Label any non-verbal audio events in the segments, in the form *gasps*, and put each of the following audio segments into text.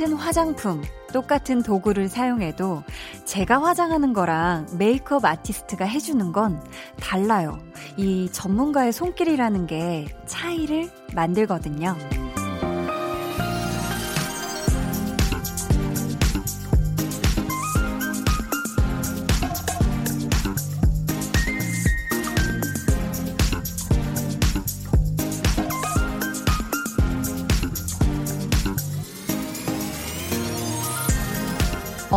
똑같은 화장품, 똑같은 도구를 사용해도 제가 화장하는 거랑 메이크업 아티스트가 해주는 건 달라요. 이 전문가의 손길이라는 게 차이를 만들거든요.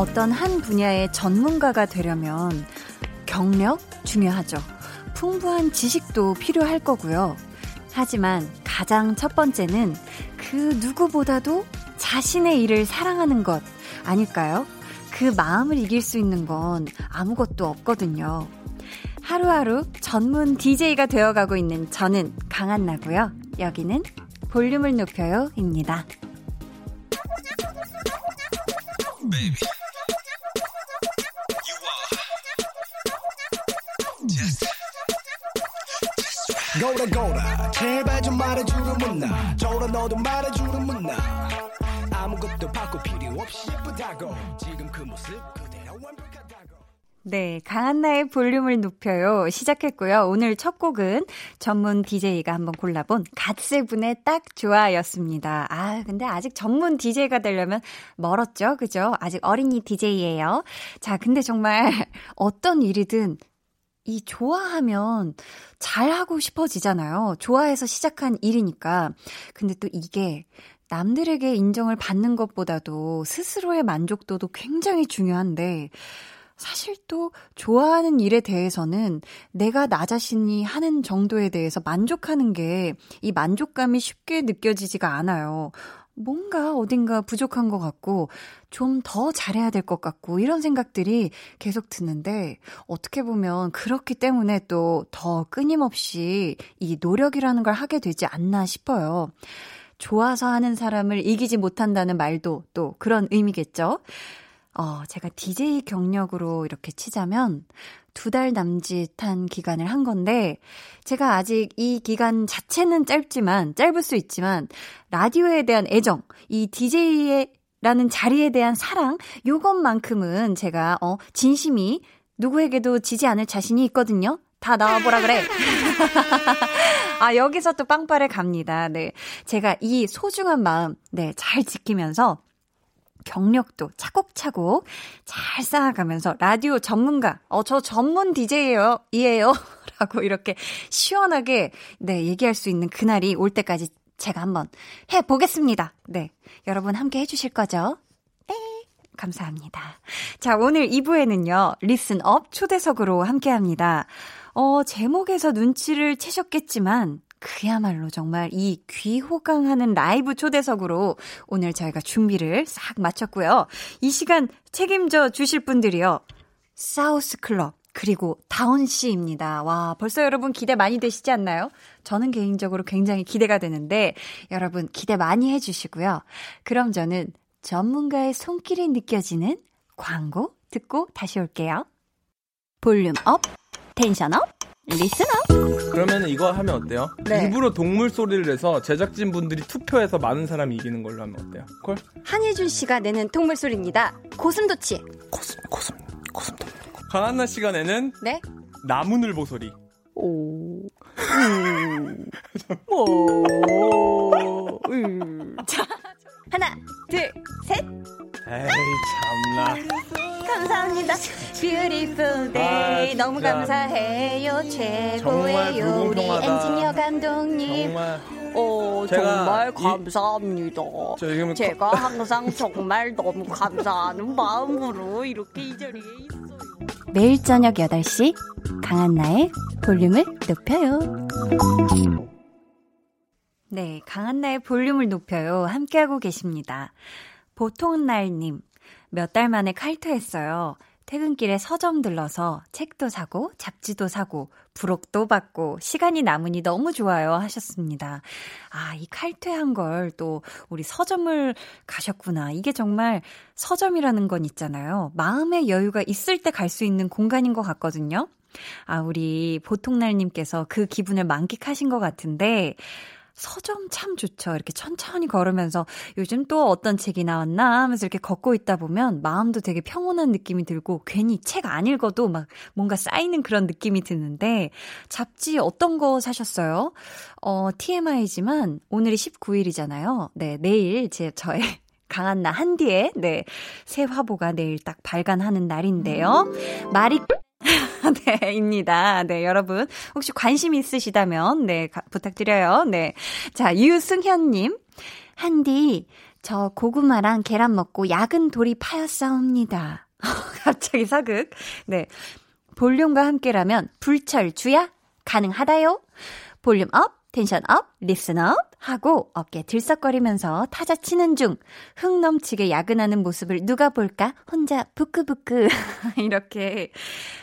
어떤 한 분야의 전문가가 되려면 경력 중요하죠. 풍부한 지식도 필요할 거고요. 하지만 가장 첫 번째는 그 누구보다도 자신의 일을 사랑하는 것 아닐까요? 그 마음을 이길 수 있는 건 아무것도 없거든요. 하루하루 전문 DJ가 되어가고 있는 저는 강한나고요. 여기는 볼륨을 높여요입니다. Baby. 고라 제발 좀 말해주는 문나 저라 너도 말해주는 문나 아무것도 바꿀 필요 없이 예쁘다고 지금 그 모습 그대로 완벽하다고 네, 강한나의 볼륨을 높여요. 시작했고요. 오늘 첫 곡은 전문 DJ가 한번 골라본 갓세븐의 딱 좋아였습니다. 아, 근데 아직 전문 DJ가 되려면 멀었죠? 그죠? 아직 어린이 DJ예요. 자, 근데 정말 *laughs* 어떤 일이든 이 좋아하면 잘하고 싶어지잖아요. 좋아해서 시작한 일이니까. 근데 또 이게 남들에게 인정을 받는 것보다도 스스로의 만족도도 굉장히 중요한데, 사실 또 좋아하는 일에 대해서는 내가 나 자신이 하는 정도에 대해서 만족하는 게 이 만족감이 쉽게 느껴지지가 않아요. 뭔가 어딘가 부족한 것 같고 좀 더 잘해야 될 것 같고 이런 생각들이 계속 드는데 어떻게 보면 그렇기 때문에 또 더 끊임없이 이 노력이라는 걸 하게 되지 않나 싶어요. 좋아서 하는 사람을 이기지 못한다는 말도 또 그런 의미겠죠. 어, 제가 DJ 경력으로 이렇게 치자면 두 달 남짓한 기간을 한 건데, 제가 아직 이 기간 자체는 짧지만, 짧을 수 있지만, 라디오에 대한 애정, 이 DJ의 라는 자리에 대한 사랑, 요것만큼은 제가, 어, 진심이 누구에게도 지지 않을 자신이 있거든요? 다 나와보라 그래. *laughs* 아, 여기서 또 빵빠레 갑니다. 네. 제가 이 소중한 마음, 네, 잘 지키면서 경력도 차곡차곡 잘 쌓아가면서 라디오 전문가, 어, 저 전문 DJ예요, 이에요. *laughs* 라고 이렇게 시원하게, 네, 얘기할 수 있는 그날이 올 때까지 제가 한번 해보겠습니다. 네. 여러분 함께 해주실 거죠? 네. 감사합니다. 자, 오늘 2부에는요, listen up 초대석으로 함께 합니다. 어, 제목에서 눈치를 채셨겠지만, 그야말로 정말 이 귀호강하는 라이브 초대석으로 오늘 저희가 준비를 싹 마쳤고요. 이 시간 책임져 주실 분들이요. 사우스 클럽, 그리고 다운 씨입니다. 와, 벌써 여러분 기대 많이 되시지 않나요? 저는 개인적으로 굉장히 기대가 되는데 여러분 기대 많이 해 주시고요. 그럼 저는 전문가의 손길이 느껴지는 광고 듣고 다시 올게요. volume up, tension up, listen up. 그러면 이거 하면 어때요? 네. 일부러 동물 소리를 내서 제작진 분들이 투표해서 많은 사람이 이기는 걸로 하면 어때요? 콜? 한예준 씨가 내는 동물 소리입니다. 고슴도치. 고슴 고슴 고슴도. 강한나 씨가 내는 네? 나무늘보 소리. 오. 음. *laughs* 오. 음. 자, 하나, 둘, 셋. 에이 참나. 감사합니다. Beautiful day. 아, 너무 감사해요. 최고예요. 우리 엔지니어 감독님. 정말. 어, 정말 감사합니다. 이, 제가 항상 정말 너무 감사하는 마음으로 이렇게 이 자리에 있어요. 매일 저녁 8시 강한나의 볼륨을 높여요. 네, 강한나의 볼륨을 높여요. 함께하고 계십니다. 보통날님, 몇 달 만에 칼퇴했어요. 퇴근길에 서점 들러서 책도 사고, 잡지도 사고, 부록도 받고, 시간이 남으니 너무 좋아요. 하셨습니다. 아, 이 칼퇴한 걸 또 우리 서점을 가셨구나. 이게 정말 서점이라는 건 있잖아요. 마음의 여유가 있을 때 갈 수 있는 공간인 것 같거든요. 아, 우리 보통날님께서 그 기분을 만끽하신 것 같은데, 서점 참 좋죠. 이렇게 천천히 걸으면서 요즘 또 어떤 책이 나왔나 하면서 이렇게 걷고 있다 보면 마음도 되게 평온한 느낌이 들고 괜히 책 안 읽어도 막 뭔가 쌓이는 그런 느낌이 드는데 잡지 어떤 거 사셨어요? 어, TMI지만 오늘이 19일이잖아요. 네, 내일 제 저의 *laughs* 강한나 한디의 네, 새 화보가 내일 딱 발간하는 날인데요. 말이 *laughs* 네, 입니다. 네, 여러분. 혹시 관심 있으시다면, 네, 가, 부탁드려요. 네. 자, 유승현님. 한디, 저 고구마랑 계란 먹고 야근 돌이 파였사옵니다. *laughs* 갑자기 사극. 네. 볼륨과 함께라면 불철주야? 가능하다요? volume up, tension up, listen up 하고 어깨 들썩거리면서 타자 치는 중 흥 넘치게 야근하는 모습을 누가 볼까? 혼자 부끄부끄 *laughs* 이렇게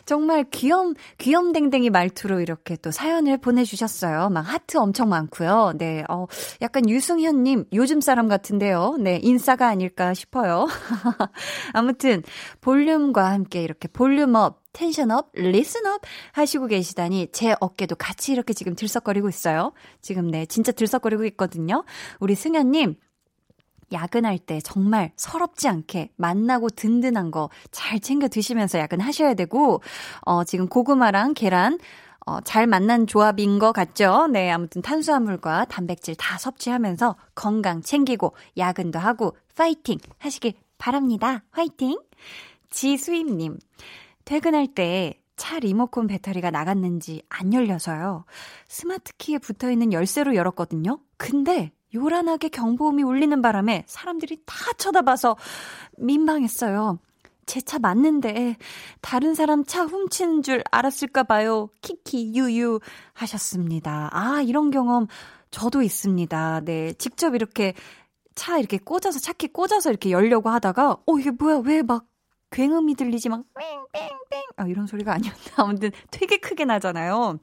정말 귀염 귀염댕댕이 말투로 이렇게 또 사연을 보내주셨어요. 막 하트 엄청 많고요. 네, 어 약간 유승현님 요즘 사람 같은데요. 네, 인싸가 아닐까 싶어요. *laughs* 아무튼 볼륨과 함께 이렇게 volume up tension up, listen up 하시고 계시다니 제 어깨도 같이 이렇게 지금 들썩거리고 있어요. 지금 네, 진짜 들썩거리고 있거든요. 우리 승현님, 야근할 때 정말 서럽지 않게 맛나고 든든한 거 잘 챙겨 드시면서 야근하셔야 되고, 어, 지금 고구마랑 계란, 어, 잘 만난 조합인 것 같죠? 네, 아무튼 탄수화물과 단백질 다 섭취하면서 건강 챙기고 야근도 하고 파이팅 하시길 바랍니다. 화이팅! 지수임님, 퇴근할 때 차 리모컨 배터리가 나갔는지 안 열려서요. 스마트 키에 붙어 있는 열쇠로 열었거든요. 근데 요란하게 경보음이 울리는 바람에 사람들이 다 쳐다봐서 민망했어요. 제 차 맞는데 다른 사람 차 훔치는 줄 알았을까 봐요. 키키 유유 하셨습니다. 아, 이런 경험 저도 있습니다. 네. 직접 이렇게 차 이렇게 꽂아서 차키 꽂아서 이렇게 열려고 하다가 어 이게 뭐야 왜 막 굉음이 들리지만 뺑뺑뺑 아 이런 소리가 아니었나 아무튼 되게 크게 나잖아요.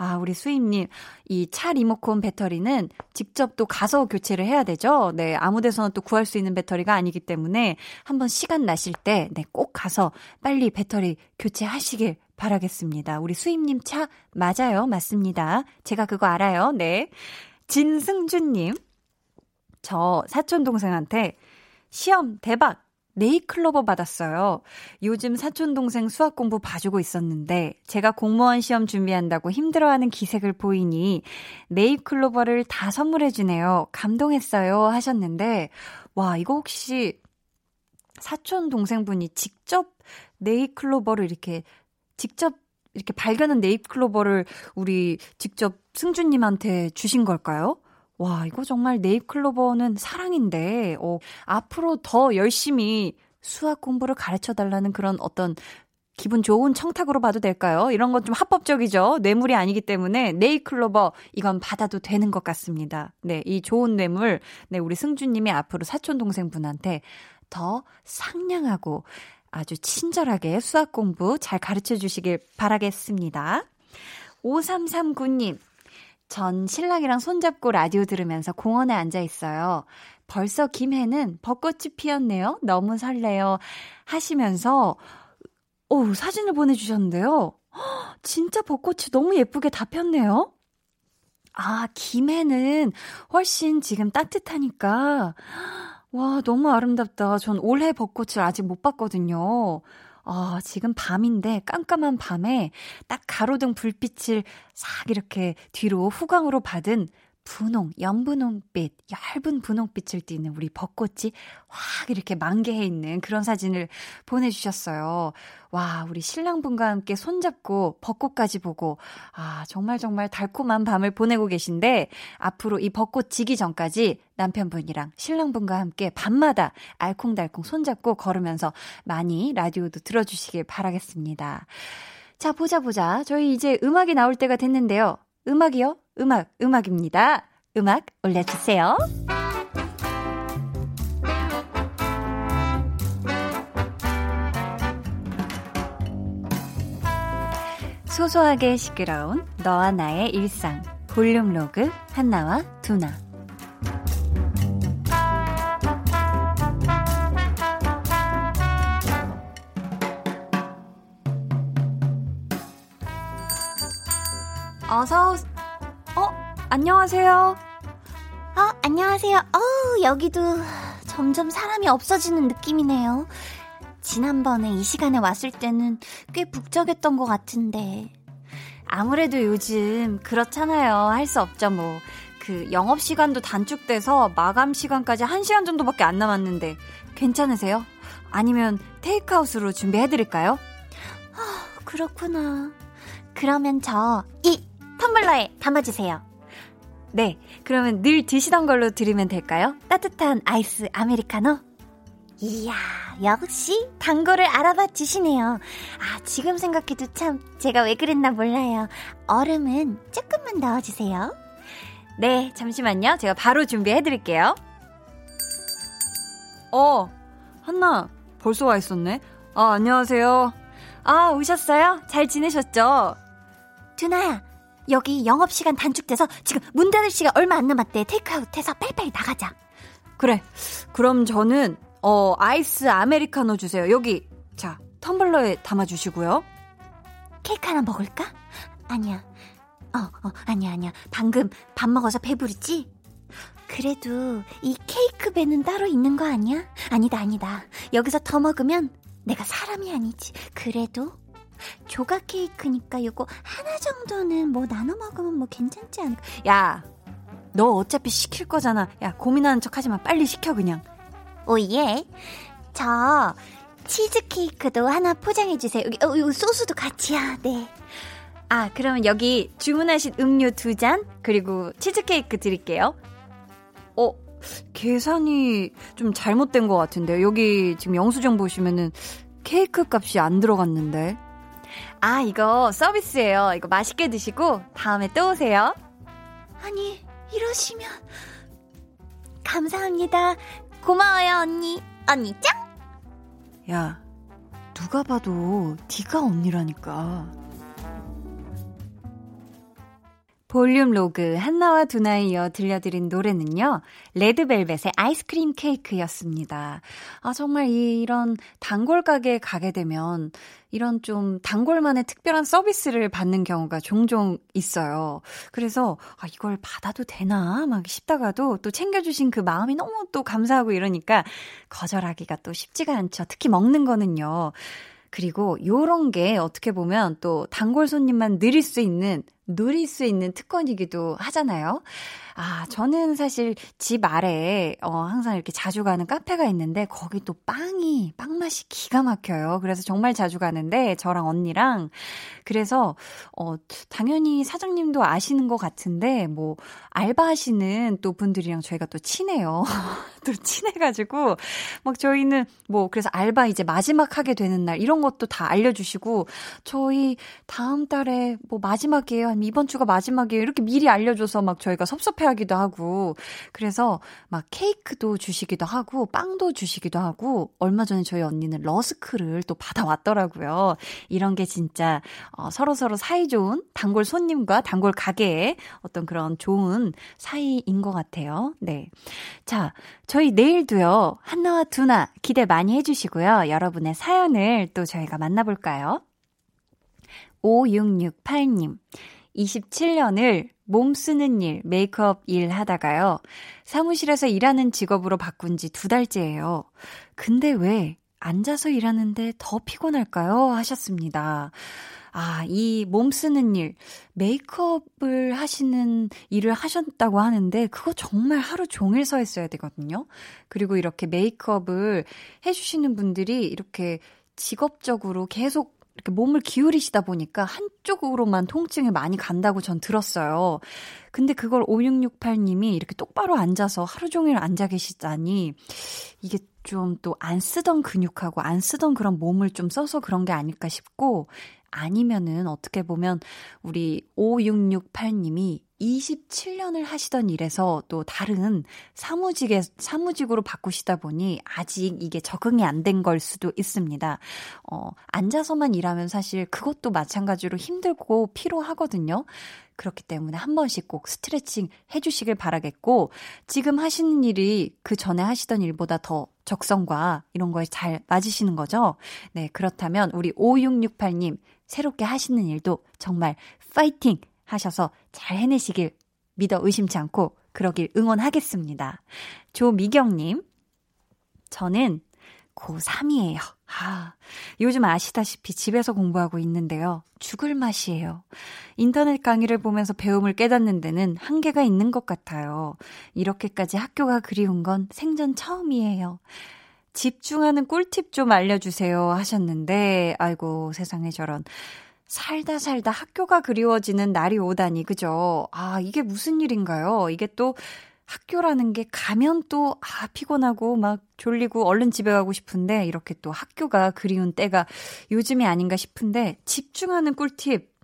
아 우리 수임님 이 차 리모컨 배터리는 직접 또 가서 교체를 해야 되죠. 네 아무데서나 또 구할 수 있는 배터리가 아니기 때문에 한번 시간 나실 때 네 꼭 가서 빨리 배터리 교체하시길 바라겠습니다. 우리 수임님 차 맞아요, 맞습니다. 제가 그거 알아요. 네 진승준님 저 사촌 동생한테 시험 대박 네이클로버 받았어요. 요즘 사촌 동생 수학 공부 봐주고 있었는데 제가 공무원 시험 준비한다고 힘들어하는 기색을 보이니 네이클로버를 다 선물해 주네요. 감동했어요 하셨는데 와 이거 혹시 사촌 동생분이 직접 네이클로버를 이렇게 직접 이렇게 발견한 네이클로버를 우리 직접 승주님한테 주신 걸까요? 와, 이거 정말 네잎클로버는 사랑인데, 어, 앞으로 더 열심히 수학 공부를 가르쳐 달라는 그런 어떤 기분 좋은 청탁으로 봐도 될까요? 이런 건 좀 합법적이죠. 뇌물이 아니기 때문에 네잎클로버 이건 받아도 되는 것 같습니다. 네, 이 좋은 뇌물, 네, 우리 승주님이 앞으로 사촌 동생분한테 더 상냥하고 아주 친절하게 수학 공부 잘 가르쳐 주시길 바라겠습니다. 5339님, 전 신랑이랑 손잡고 라디오 들으면서 공원에 앉아 있어요. 벌써 김해는 벚꽃이 피었네요. 너무 설레요. 하시면서, 오, 사진을 보내주셨는데요. *gasps* 진짜 벚꽃이 너무 예쁘게 다 폈네요. 아, 김해는 훨씬 지금 따뜻하니까. *gasps* 와, 너무 아름답다. 전 올해 벚꽃을 아직 못 봤거든요. 어, 지금 밤인데 깜깜한 밤에 딱 가로등 불빛을 싹 이렇게 뒤로 후광으로 받은 분홍, 연분홍빛, 얇은 분홍빛을 띠는 우리 벚꽃이 확 이렇게 만개해 있는 그런 사진을 보내주셨어요. 와, 우리 신랑분과 함께 손잡고 벚꽃까지 보고, 아, 정말 정말 달콤한 밤을 보내고 계신데, 앞으로 이 벚꽃 지기 전까지 남편분이랑 신랑분과 함께 밤마다 알콩달콩 손잡고 걸으면서 많이 라디오도 들어주시길 바라겠습니다. 자, 보자, 보자. 저희 이제 음악이 나올 때가 됐는데요. 음악이요? 음악, 음악입니다. 음악 올려주세요. 소소하게 시끄러운 너와 나의 일상. 볼륨 로그 한나와 두나. 어서 어, 안녕하세요. 안녕하세요. 어우, 여기도 점점 사람이 없어지는 느낌이네요. 지난번에 이 시간에 왔을 때는 꽤 북적였던 것 같은데. 아무래도 요즘 그렇잖아요. 할 수 없죠, 뭐. 그 영업 시간도 단축돼서 마감 시간까지 1시간 정도밖에 안 남았는데 괜찮으세요? 아니면 테이크아웃으로 준비해 드릴까요? 아, 그렇구나. 그러면 저 이 텀블러에 담아주세요. 네, 그러면 늘 드시던 걸로 드리면 될까요? 따뜻한 아이스 아메리카노? 이야, 역시 단거를 알아봐 주시네요. 아, 지금 생각해도 참 제가 왜 그랬나 몰라요. 얼음은 조금만 넣어주세요. 네, 잠시만요. 제가 바로 준비해 드릴게요. 어, 한나, 벌써 와 있었네. 아, 안녕하세요. 아, 오셨어요? 잘 지내셨죠? 두나야, 여기 영업시간 단축돼서 지금 문 닫을 시간 얼마 안 남았대. 테이크아웃 해서 빨리빨리 나가자. 그래. 그럼 저는, 어, 아이스 아메리카노 주세요. 여기. 자, 텀블러에 담아주시고요. 케이크 하나 먹을까? 아니야. 어, 어, 아니야, 아니야. 방금 밥 먹어서 배부르지? 그래도 이 케이크 배는 따로 있는 거 아니야? 아니다, 아니다. 여기서 더 먹으면 내가 사람이 아니지. 그래도 조각 케이크니까 요거 하나 정도는 뭐 나눠 먹으면 뭐 괜찮지 않을까? 야, 너 어차피 시킬 거잖아. 야, 고민하는 척 하지 마. 빨리 시켜, 그냥. 오예. 저 치즈 케이크도 하나 포장해 주세요. 여기 어, 요 소스도 같이야. 네. 아, 그러면 여기 주문하신 음료 두 잔, 그리고 치즈케이크 드릴게요. 어, 계산이 좀 잘못된 것 같은데요. 여기 지금 영수증 보시면은 케이크 값이 안 들어갔는데. 아, 이거 서비스예요. 이거 맛있게 드시고 다음에 또 오세요. 아니, 이러시면 감사합니다. 고마워요, 언니. 언니 짱! 야, 누가 봐도 네가 언니라니까. 볼륨 로그 한나와 두나에 이어 들려드린 노래는요. 레드벨벳의 아이스크림 케이크였습니다. 아 정말 이, 이런 단골 가게에 가게 되면 이런 좀 단골만의 특별한 서비스를 받는 경우가 종종 있어요. 그래서 아 이걸 받아도 되나 막 싶다가도 또 챙겨 주신 그 마음이 너무 또 감사하고 이러니까 거절하기가 또 쉽지가 않죠. 특히 먹는 거는요. 그리고 요런 게 어떻게 보면 또 단골 손님만 느릴 수 있는 누릴 수 있는 특권이기도 하잖아요. 아, 저는 사실 집 아래에, 어, 항상 이렇게 자주 가는 카페가 있는데, 거기 또 빵이, 빵 맛이 기가 막혀요. 그래서 정말 자주 가는데, 저랑 언니랑. 그래서, 어, 당연히 사장님도 아시는 것 같은데, 뭐, 알바하시는 또 분들이랑 저희가 또 친해요. *laughs* 또 친해가지고, 막 저희는 뭐, 그래서 알바 이제 마지막 하게 되는 날, 이런 것도 다 알려주시고, 저희 다음 달에 뭐 마지막이에요. 이번 주가 마지막이에요. 이렇게 미리 알려줘서 막 저희가 섭섭해 하기도 하고, 그래서 막 케이크도 주시기도 하고, 빵도 주시기도 하고, 얼마 전에 저희 언니는 러스크를 또 받아왔더라고요. 이런 게 진짜, 어, 서로 서로 사이 좋은 단골 손님과 단골 가게의 어떤 그런 좋은 사이인 것 같아요. 네. 자, 저희 내일도요, 한나와 두나 기대 많이 해주시고요. 여러분의 사연을 또 저희가 만나볼까요? 5668님. 27년을 몸 쓰는 일, 메이크업 일 하다가요. 사무실에서 일하는 직업으로 바꾼 지 두 달째예요. 근데 왜 앉아서 일하는데 더 피곤할까요? 하셨습니다. 아, 이 몸 쓰는 일, 메이크업을 하시는 일을 하셨다고 하는데, 그거 정말 하루 종일 서 있어야 되거든요. 그리고 이렇게 메이크업을 해주시는 분들이 이렇게 직업적으로 계속 이렇게 몸을 기울이시다 보니까 한쪽으로만 통증이 많이 간다고 전 들었어요. 근데 그걸 5668님이 이렇게 똑바로 앉아서 하루 종일 앉아 계시다니 이게 좀 또 안 쓰던 근육하고 안 쓰던 그런 몸을 좀 써서 그런 게 아닐까 싶고 아니면은 어떻게 보면 우리 5668님이 27년을 하시던 일에서 또 다른 사무직에, 사무직으로 바꾸시다 보니 아직 이게 적응이 안 된 걸 수도 있습니다. 어, 앉아서만 일하면 사실 그것도 마찬가지로 힘들고 피로하거든요. 그렇기 때문에 한 번씩 꼭 스트레칭 해주시길 바라겠고, 지금 하시는 일이 그 전에 하시던 일보다 더 적성과 이런 거에 잘 맞으시는 거죠? 네, 그렇다면 우리 5668님, 새롭게 하시는 일도 정말 파이팅! 하셔서 잘 해내시길 믿어 의심치 않고 그러길 응원하겠습니다. 조미경님, 저는 고3이에요. 아, 요즘 아시다시피 집에서 공부하고 있는데요. 죽을 맛이에요. 인터넷 강의를 보면서 배움을 깨닫는 데는 한계가 있는 것 같아요. 이렇게까지 학교가 그리운 건 생전 처음이에요. 집중하는 꿀팁 좀 알려주세요 하셨는데, 아이고, 세상에 저런. 살다 살다 학교가 그리워지는 날이 오다니, 그죠? 아, 이게 무슨 일인가요? 이게 또 학교라는 게 가면 또, 아, 피곤하고 막 졸리고 얼른 집에 가고 싶은데, 이렇게 또 학교가 그리운 때가 요즘이 아닌가 싶은데, 집중하는 꿀팁.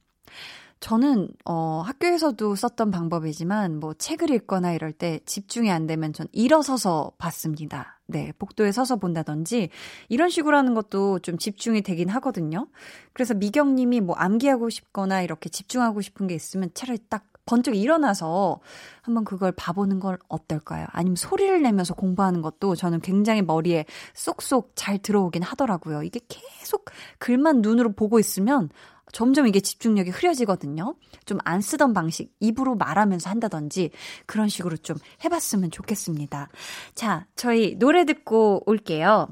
저는, 어, 학교에서도 썼던 방법이지만, 뭐, 책을 읽거나 이럴 때 집중이 안 되면 전 일어서서 봤습니다. 네, 복도에 서서 본다든지, 이런 식으로 하는 것도 좀 집중이 되긴 하거든요. 그래서 미경 님이 뭐 암기하고 싶거나 이렇게 집중하고 싶은 게 있으면 차라리 딱 번쩍 일어나서 한번 그걸 봐보는 건 어떨까요? 아니면 소리를 내면서 공부하는 것도 저는 굉장히 머리에 쏙쏙 잘 들어오긴 하더라고요. 이게 계속 글만 눈으로 보고 있으면 점점 이게 집중력이 흐려지거든요. 좀 안 쓰던 방식, 입으로 말하면서 한다든지 그런 식으로 좀 해봤으면 좋겠습니다. 자, 저희 노래 듣고 올게요.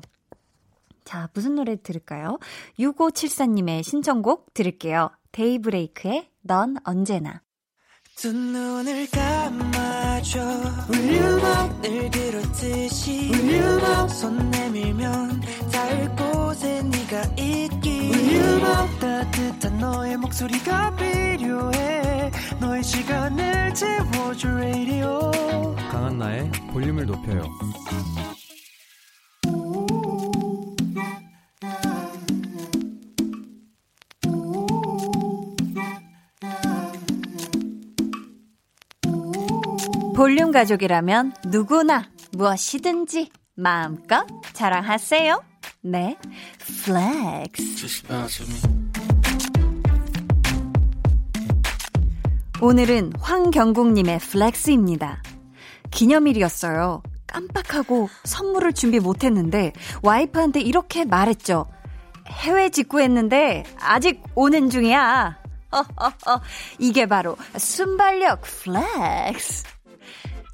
자, 무슨 노래 들을까요? 6574님의 신청곡 들을게요. 데이브레이크의 넌 언제나. 두 눈을 감아줘 늘 그렇듯이 울륨업 손 내밀면 닿을 곳에 네가 울륨업 따뜻한 너의 목소리가 필요해. 너의 시간을 채워줄 radio. 강한나의 볼륨을 높여요. 볼륨 가족이라면 누구나 무엇이든지 마음껏 자랑하세요. 네, flex. 오늘은 황경국님의 flex입니다. 기념일이었어요. 깜빡하고 선물을 준비 못했는데 와이프한테 이렇게 말했죠. 해외 직구했는데 아직 오는 중이야. 어 어 어 *laughs* 이게 바로 순발력 flex.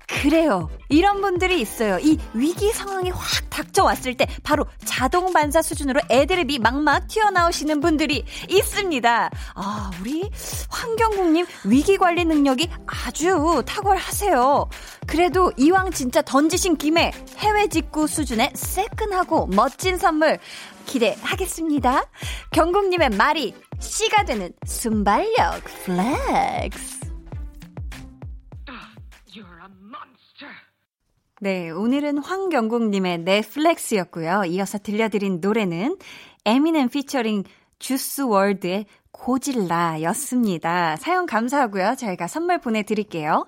그래요. 이런 분들이 있어요. 이 위기 상황이 확 닥쳐왔을 때 바로 자동 반사 수준으로 애드립이 막막 튀어나오시는 분들이 있습니다. 아, 우리 황경국님 위기 관리 능력이 아주 탁월하세요. 그래도 이왕 진짜 던지신 김에 해외 직구 수준의 새끈하고 멋진 선물 기대하겠습니다. 경국님의 말이 씨가 되는 순발력 flex. 네, 오늘은 황경국님의 네 flex였고요. 이어서 들려드린 노래는 에미넴 피처링 주스 월드의 고질라였습니다. 사연 감사하고요. 저희가 선물 보내드릴게요.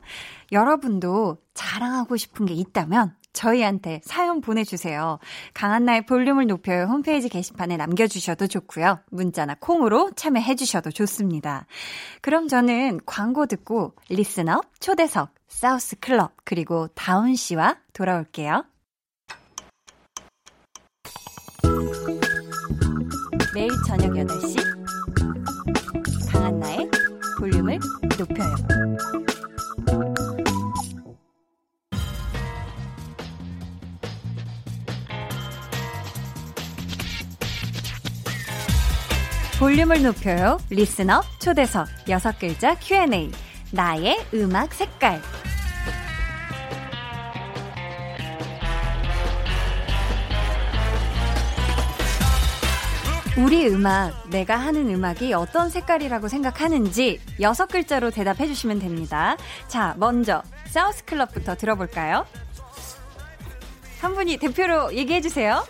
여러분도 자랑하고 싶은 게 있다면 저희한테 사연 보내주세요. 강한나의 볼륨을 높여요 홈페이지 게시판에 남겨주셔도 좋고요. 문자나 콩으로 참여해주셔도 좋습니다. 그럼 저는 광고 듣고 listen up 초대석 사우스 클럽 그리고 다운 씨와 돌아올게요. 매일 저녁 8시 강한나의 볼륨을 높여요. 볼륨을 높여요. 리스너 초대석 여섯 글자 Q&A 나의 음악 색깔 우리 음악, 내가 하는 음악이 어떤 색깔이라고 생각하는지 여섯 글자로 대답해 주시면 됩니다. 자, 먼저 사우스 클럽부터 들어볼까요? 한 분이 대표로 얘기해 주세요.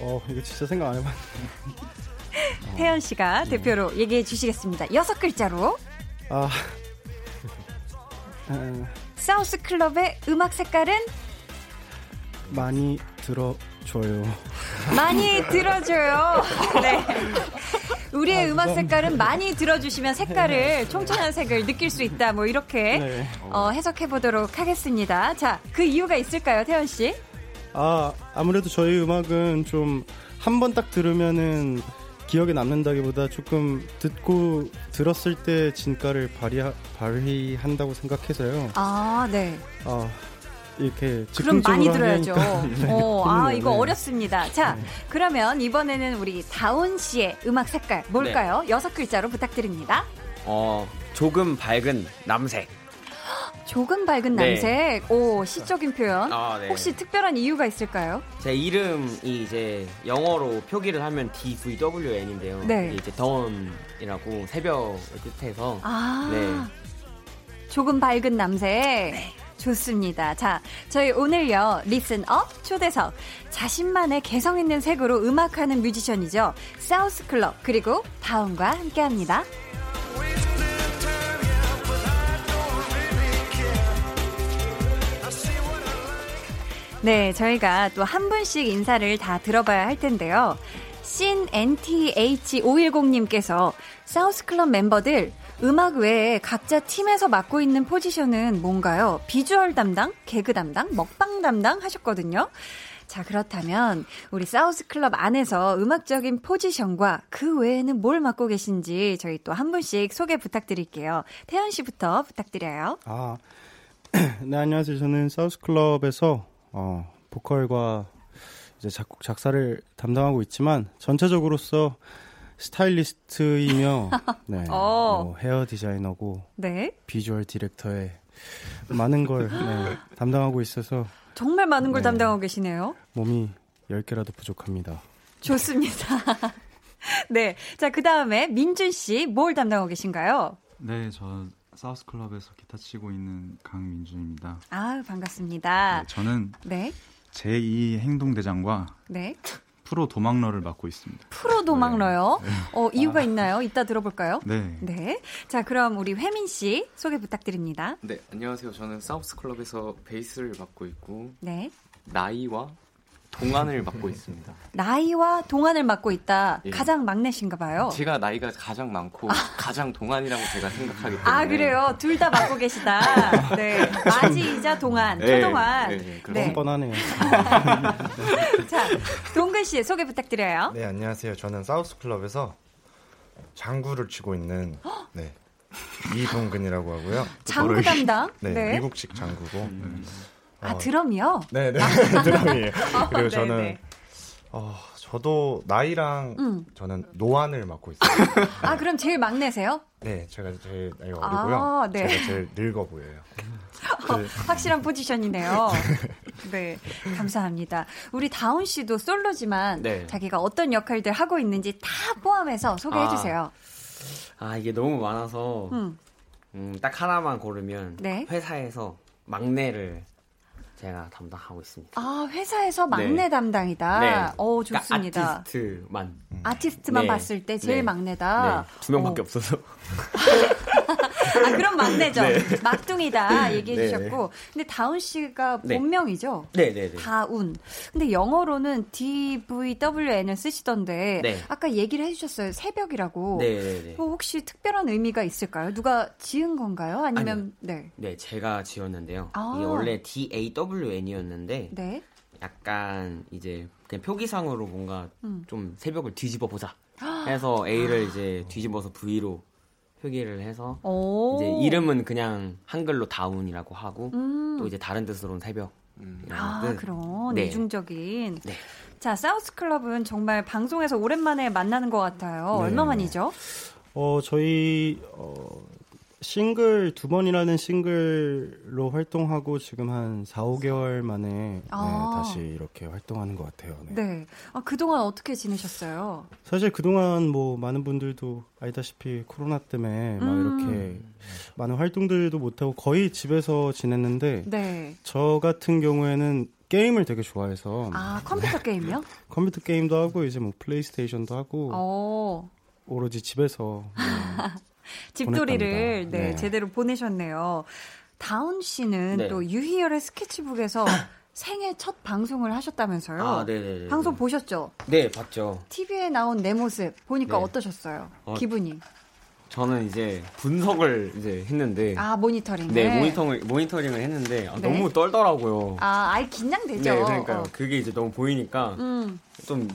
어, 이거 진짜 생각 안 해봤는데. *laughs* 태연 씨가 대표로 얘기해 주시겠습니다. 여섯 글자로. 아. *laughs* 사우스 클럽의 음악 색깔은 많이 들어줘요. *laughs* 많이 들어줘요. 네. 우리의 아, 음악 색깔은 많이 들어주시면 색깔을 네. 총천한 색을 느낄 수 있다. 뭐 이렇게 네. 어, 해석해 보도록 하겠습니다. 자, 그 이유가 있을까요, 태연 씨? 아, 아무래도 저희 음악은 좀 한 번 딱 들으면은 기억에 남는다기보다 조금 듣고 들었을 때 진가를 발휘 발휘한다고 생각해서요. 아, 네. 아, 이렇게 그럼 많이 들어야죠. *laughs* 네, 어, 아, 이거 네. 어렵습니다. 자, 그러면 이번에는 우리 다운 씨의 음악 색깔 뭘까요? 여섯 글자로 부탁드립니다. 어, 조금 밝은 남색. 조금 밝은 네. 남색. 오, 시적인 표현. 아, 네. 혹시 특별한 이유가 있을까요? 제 이름이 이제 영어로 표기를 하면 DVWN인데요. 네. 이제 dawn이라고 새벽을 뜻해서 아, 네. 조금 밝은 남색. 좋습니다. 자, 저희 오늘요, listen up 초대석. 자신만의 개성 있는 색으로 음악하는 뮤지션이죠. 사우스 클럽, 그리고 다운과 함께 합니다. 네, 저희가 또 한 분씩 인사를 다 들어봐야 할 텐데요. 신 NTH510님께서 사우스클럽 멤버들 음악 외에 각자 팀에서 맡고 있는 포지션은 뭔가요? 비주얼 담당, 개그 담당, 먹방 담당 하셨거든요. 자, 그렇다면 우리 사우스클럽 안에서 음악적인 포지션과 그 외에는 뭘 맡고 계신지 저희 또 한 분씩 소개 부탁드릴게요. 태연 씨부터 부탁드려요. 아, *clears throat* 네 안녕하세요. 저는 사우스클럽에서 어, 보컬과 이제 작곡 작사를 담당하고 있지만 전체적으로서 스타일리스트이며 *laughs* 네, 어. 뭐 헤어 디자이너고 네. 비주얼 디렉터에 많은 걸 네, 담당하고 있어서 정말 많은 걸 네. 담당하고 계시네요. 몸이 10개라도 부족합니다. 좋습니다. *laughs* 네. 자, 그 다음에 민준 씨, 뭘 담당하고 계신가요? 네, 저 사우스 클럽에서 기타 치고 있는 강민준입니다. 아 반갑습니다. 네, 저는 네. 제2 행동대장과 네. 프로 도망러를 맡고 있습니다. 프로 도망러요. 어, 이유가 있나요? 이따 들어볼까요? 네. 네. 자, 그럼 우리 회민 씨 소개 부탁드립니다. 네, 안녕하세요. 저는 사우스 클럽에서 베이스를 맡고 있고 네. 나이와 동안을 맡고 있습니다. 나이와 동안을 맡고 있다. 예. 가장 막내신가 봐요. 제가 나이가 가장 많고 가장 동안이라고 제가 생각하기 때문에 아, 그래요? 둘 다 맡고 계시다. *laughs* 네. 마지이자 동안, 네, 초동안. 네, 네. 네. 뻔하네요. *laughs* 자, 동근 씨 소개 부탁드려요. 네, 안녕하세요. 저는 사우스 클럽에서 장구를 치고 있는 *gasps* 네. 이동근이라고 하고요. 장구 담당. 네, 네. 미국식 장구고. 아, 어, 드럼이요? 네, 네. *laughs* 드럼이에요. *laughs* 그리고 네, 저는 네. 어, 저도 나이랑 음. 저는 노안을 맡고 있어요. *laughs* 아, 그럼 제일 막내세요? 네, 제가 제일 나이가 아, 어리고요. 네. 제가 제일 늙어 보여요. 어, 확실한 포지션이네요. 네, 감사합니다. 우리 다운 씨도 솔로지만 네. 자기가 어떤 역할들 하고 있는지 다 포함해서 소개해 아. 주세요. 아, 이게 너무 많아서 음. 음, 딱 하나만 고르면 네. 회사에서 막내를 제가 담당하고 있습니다. 아, 회사에서 막내 네. 담당이다. 네. 어, 그러니까 좋습니다. 아티스트만. 아티스트만 네. 봤을 때 제일 네. 막내다. 네, 두 명밖에 어. 없어서. *laughs* 아, 그럼 막내죠. 네. 막둥이다 얘기해 네. 주셨고. 근데 다운 씨가 네. 본명이죠? 네네네. 다운. 근데 영어로는 DVWN을 쓰시던데 네. 아까 얘기를 해주셨어요. 새벽이라고. 네네네. 어, 혹시 특별한 의미가 있을까요? 누가 지은 건가요? 아니면 네. 네, 제가 지었는데요. 아. 원래 DAWN이었는데 네. 약간 이제 그냥 표기상으로 뭔가 음. 좀 새벽을 뒤집어 보자 *gasps* 해서 A를 이제 뒤집어서 V로 표기를 해서 오. 이제 이름은 그냥 한글로 다운이라고 하고 음. 또 이제 다른 뜻으로는 새벽. 아, 그런 네. 이중적인. 네. 자, 사우스 클럽은 정말 방송에서 오랜만에 만나는 것 같아요. 네. 얼마 만이죠? 어, 저희 어, 싱글 두 번이라는 싱글로 활동하고 지금 한 4, 5개월 만에 네, 아. 다시 이렇게 활동하는 것 같아요. 네. 네. 아, 그동안 어떻게 지내셨어요? 사실 그동안 뭐 많은 분들도 알다시피 코로나 때문에 막 음. 이렇게 많은 활동들도 못하고 거의 집에서 지냈는데 네. 저 같은 경우에는 게임을 되게 좋아해서 아, 컴퓨터 게임이요? *laughs* 컴퓨터 게임도 하고 이제 뭐 플레이스테이션도 하고 어. 오로지 집에서 네. *laughs* 집돌이를. 네, 네. 제대로 보내셨네요. 다운 씨는 네. 또 유희열의 스케치북에서 *clears throat* 생애 첫 방송을 하셨다면서요? 아, 네네네. 방송 보셨죠? 네, 봤죠. TV에 나온 내 모습 보니까 네. 어떠셨어요? 어, 기분이? 저는 이제 분석을 이제 했는데 아, 모니터링. 네, 모니터링을 모니터링을 했는데 아, 네. 너무 떨더라고요. 아, 아예 긴장되죠. 네, 그러니까요. 어. 그게 이제 너무 보이니까 음. 좀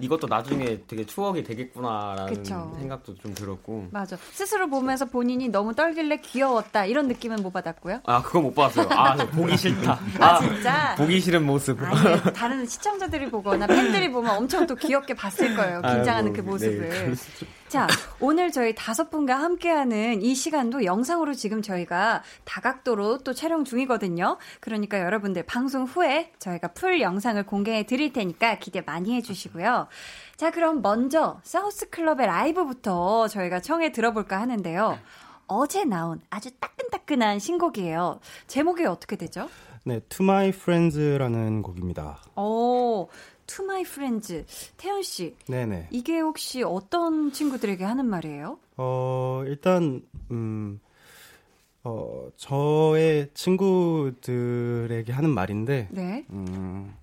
이것도 나중에 되게 추억이 되겠구나라는 그쵸. 생각도 좀 들었고. 맞아. 스스로 보면서 본인이 너무 떨길래 귀여웠다 이런 느낌은 못 받았고요. 아 그거 못 봤어요. 아저 보기 싫다. 아, 진짜? 보기 싫은 모습. 아니 다른 시청자들이 보거나 팬들이 보면 엄청 또 귀엽게 봤을 거예요. 긴장하는 아이고, 그 네, 모습을. 수 자, 오늘 저희 다섯 분과 함께하는 이 시간도 영상으로 지금 저희가 다각도로 또 촬영 중이거든요. 그러니까 여러분들 방송 후에 저희가 풀 영상을 공개해 드릴 테니까 기대 많이 해주시고요. 자, 그럼 먼저 사우스 클럽의 라이브부터 저희가 청해 들어볼까 하는데요. 어제 나온 아주 따끈따끈한 신곡이에요. 제목이 어떻게 되죠? 네, To My Friends라는 곡입니다. 오, To My Friends. 태연 씨, 네네. 이게 혹시 어떤 친구들에게 하는 말이에요? 어, 일단, 음, 어, 저의 친구들에게 하는 말인데, 네. 음,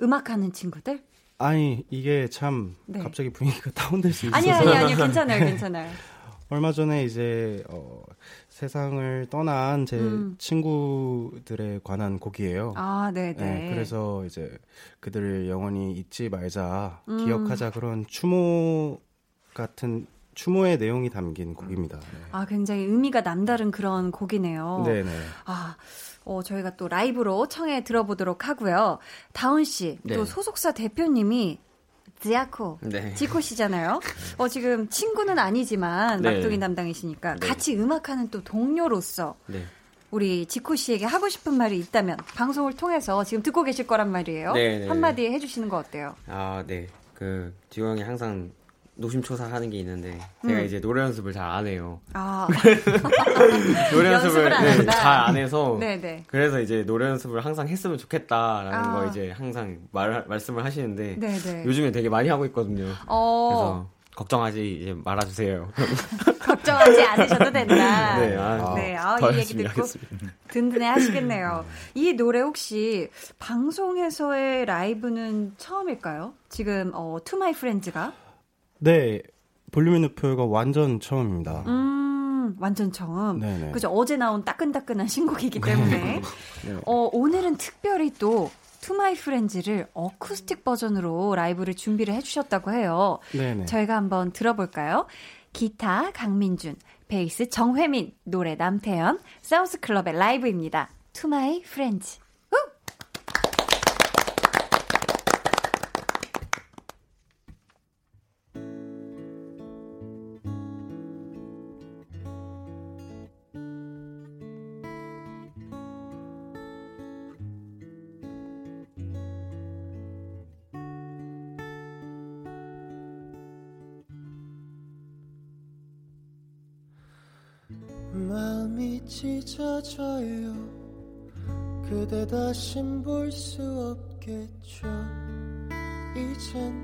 음악하는 친구들? 아니, 이게 참, 네. 갑자기 분위기가 *laughs* 다운될 수 있어서. 아니, 아니, 아니, 괜찮아요, 괜찮아요. *laughs* 얼마 전에 이제, 어, 세상을 떠난 제 음. 친구들에 관한 곡이에요. 아, 네네. 네, 그래서 이제 그들을 영원히 잊지 말자, 음. 기억하자 그런 추모 같은 추모의 내용이 담긴 곡입니다. 네. 아, 굉장히 의미가 남다른 그런 곡이네요. 네네. 아, 어, 저희가 또 라이브로 청해 들어보도록 하고요. 다운 씨, 네. 또 소속사 대표님이 지아코, 네. 지코 씨잖아요. 어, 지금 친구는 아니지만 네. 막둥이 담당이시니까 네. 같이 음악하는 또 동료로서 네. 우리 지코 씨에게 하고 싶은 말이 있다면 방송을 통해서 지금 듣고 계실 거란 말이에요. 네, 네. 한마디 해주시는 거 어때요? 아, 네. 그 지호 형이 항상 노심초사하는 게 있는데 제가 음. 이제 노래 연습을 잘 안 해요. 아, *laughs* 노래 연습을 안 네, 한다. 잘안 해서 네네. 그래서 이제 노래 연습을 항상 했으면 좋겠다라는 아. 거 이제 항상 말 말씀을 하시는데 네네. 요즘에 되게 많이 하고 있거든요. 어, 그래서 걱정하지 이제 말아주세요. *laughs* 걱정하지 않으셔도 된다. 네, 아, 네, 아, 더이 얘기 듣고 하겠습니다. 든든해 하시겠네요. 이 노래 혹시 방송에서의 라이브는 처음일까요? 지금 어, To My Friends가 네, 볼륨의 높여가 완전 처음입니다. 음 완전 처음. 네네. 그죠 어제 나온 따끈따끈한 신곡이기 때문에 *laughs* 네. 어, 오늘은 특별히 또 To My Friends를 어쿠스틱 버전으로 라이브를 준비를 해주셨다고 해요. 네네. 저희가 한번 들어볼까요? 기타 강민준, 베이스 정회민, 노래 남태현, 사우스 클럽의 라이브입니다. To My Friends. 후! 마음 이 찢어져요. 그대 다신 볼 수 없겠죠. 이젠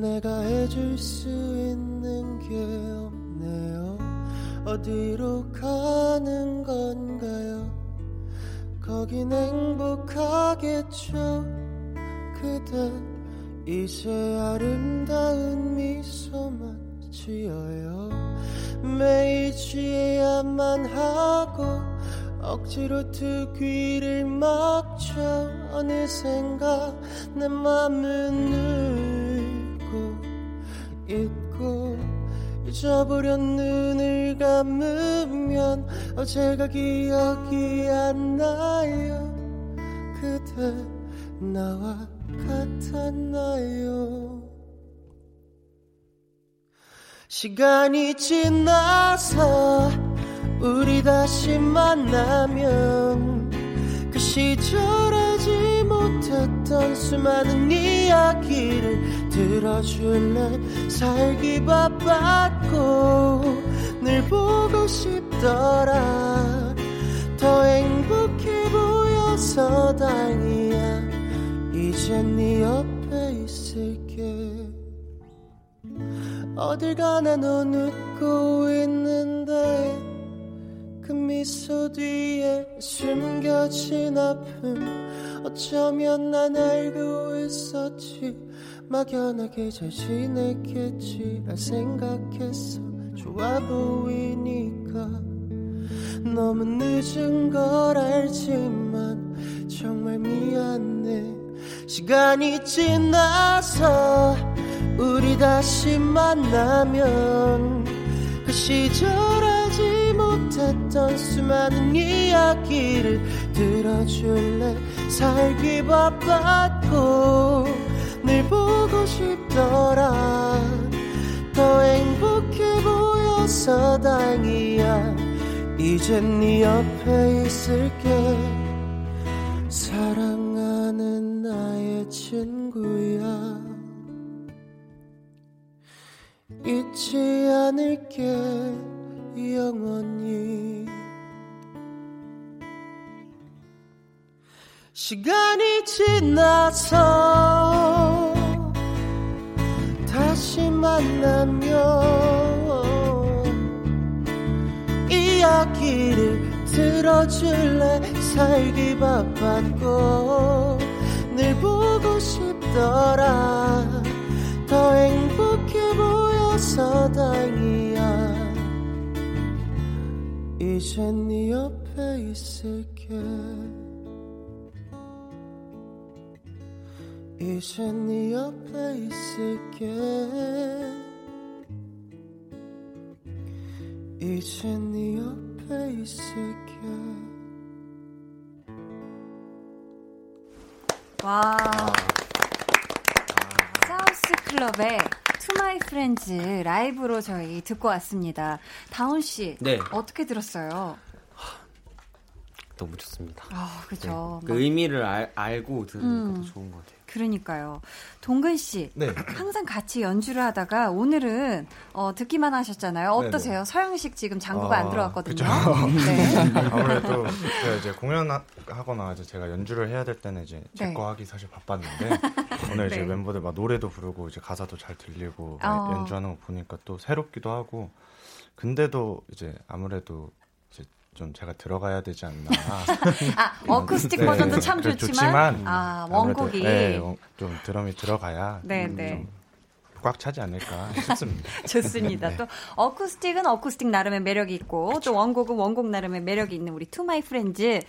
내가 해줄 수 있는 게 없네요. 어디로 가는 건가요? 거긴 행복하겠죠. 그대 이제 아름다운 미소만 지어요 매일 취해야만 하고 억지로 두 귀를 막죠 어느샌가 내 맘은 울고 잊고 잊어버려 눈을 감으면 어제가 기억이 안 나요. 그대 나와 같았나요 시간이 지나서 우리 다시 만나면 그 시절 하지 못했던 수많은 이야기를 들어줄래? 살기 바빴고 늘 보고 싶더라. 더 행복해 보여서 다행이야. 이제 네옆 어딜 가나 넌 웃고 있는데 그 미소 뒤에 숨겨진 아픔. 어쩌면 난 알고 있었지. 막연하게 잘 지냈겠지라 생각했어. 좋아 보이니까. 너무 늦은 걸 알지만 정말 미안해. 시간이 지나서 우리 다시 만나면 그 시절 알지 못했던 수많은 이야기를 들어줄래? 살기 바빴고 늘 보고 싶더라. 더 행복해 보여서 다행이야. 이젠 네 옆에 있을게. 사랑하는 나의 친구야 잊지 않을게 영원히. 시간이 지나서 다시 만나면 이야기를 들어줄래? 살기 바빴고 늘 보고 싶더라. 더 행복해 보여 서 다행이야. 이젠 네 옆에 있을게. 이젠 네 옆에 있을게. 이젠 네 옆에 있을게. 와. 사우스 클럽의 To My Friends 라이브로 저희 듣고 왔습니다. 다운 씨, 네. 어떻게 들었어요? 너무 좋습니다. 아, 그죠. 네. 그 의미를 알, 알고 들으니까 음. 더 좋은 것 같아요. 그러니까요. 동근 씨, 네. 항상 같이 연주를 하다가 오늘은 어, 듣기만 하셨잖아요. 어떠세요? 네네. 서영식 지금 장구가 아, 안 들어왔거든요. 네. *laughs* 아무래도 제가 이제 공연하거나 이제 제가 연주를 해야 될 때는 이제 제 네. 거 하기 사실 바빴는데 *laughs* 오늘 이제 네. 멤버들 막 노래도 부르고 이제 가사도 잘 들리고 어. 연주하는 거 보니까 또 새롭기도 하고 근데도 이제 아무래도 이제 좀 제가 들어가야 되지 않나. *laughs* 아, 어쿠스틱 네, 버전도 참 그래, 좋지만, 아, 원곡이. 네, 원- 좀 드럼이 들어가야 네, 음, 네. 좀꽉 차지 않을까 싶습니다. *laughs* 좋습니다. 네. 또 어쿠스틱은 어쿠스틱 나름의 매력이 있고 또 원곡은 원곡 나름의 매력이 있는 우리 To My Friends 네.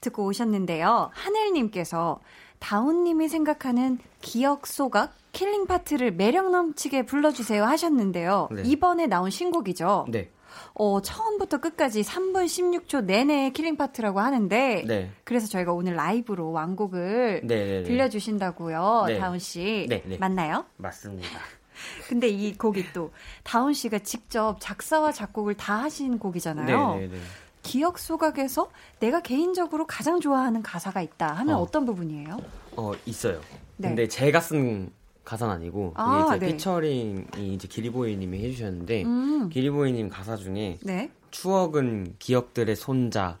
듣고 오셨는데요. 하늘님께서 다운님이 생각하는 기억 소각 killing part를 매력 넘치게 불러주세요 하셨는데요. 네. 이번에 나온 신곡이죠. 네. 어, 처음부터 끝까지 3분 16초 내내 killing part라고 하는데 네. 그래서 저희가 오늘 라이브로 완곡을 네, 네, 네. 들려주신다고요. 네. 다운 씨 네, 네. 맞나요? 맞습니다. *laughs* 근데 이 곡이 또 다운 씨가 직접 작사와 작곡을 다 하신 곡이잖아요. 네, 네, 네. 기억 소각에서 내가 개인적으로 가장 좋아하는 가사가 있다 하면 어. 어. 떤 부분이에요? 어, 있어요. 네. 근데 제가 쓴 가사는 아니고 아, 이제 네. 피처링이 이제 기리보이님이 해주셨는데 음. 기리보이님 가사 중에 네. 추억은 기억들의 손자.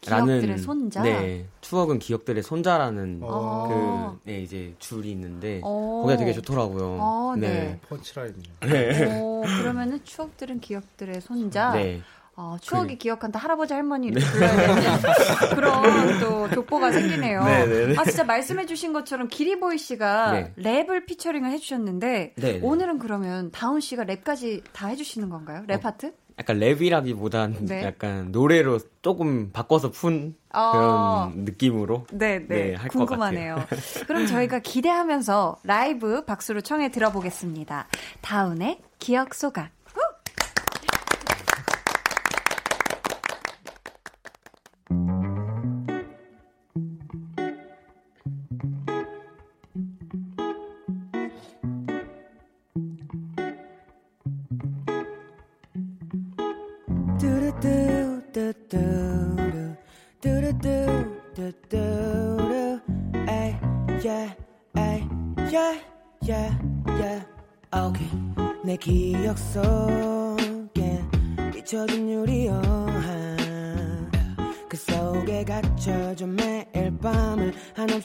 기억들의 손자? 네, 추억은 기억들의 손자라는 어. 그, 네, 이제 줄이 있는데, 어. 거기가 되게 좋더라고요. 어, 네. punchline이요. 네. 어, 그러면은 추억들은 기억들의 손자. 네. 어, 추억이 그- 기억한다 할아버지 할머니 이렇게 불러야 되는 *laughs* 그런 또 족보가 생기네요. 네, 네, 네. 아 진짜 말씀해주신 것처럼 기리보이 씨가 네. 랩을 피처링을 해주셨는데 네, 네. 오늘은 그러면 다운 씨가 랩까지 다 해주시는 건가요? 랩 파트? 약간 랩이라기보단 네. 약간 노래로 조금 바꿔서 푼 어. 그런 느낌으로 네, 네. 궁금하네요. 같아요. *laughs* 그럼 저희가 기대하면서 라이브 박수로 청해 들어보겠습니다. 다운의 기억 소각.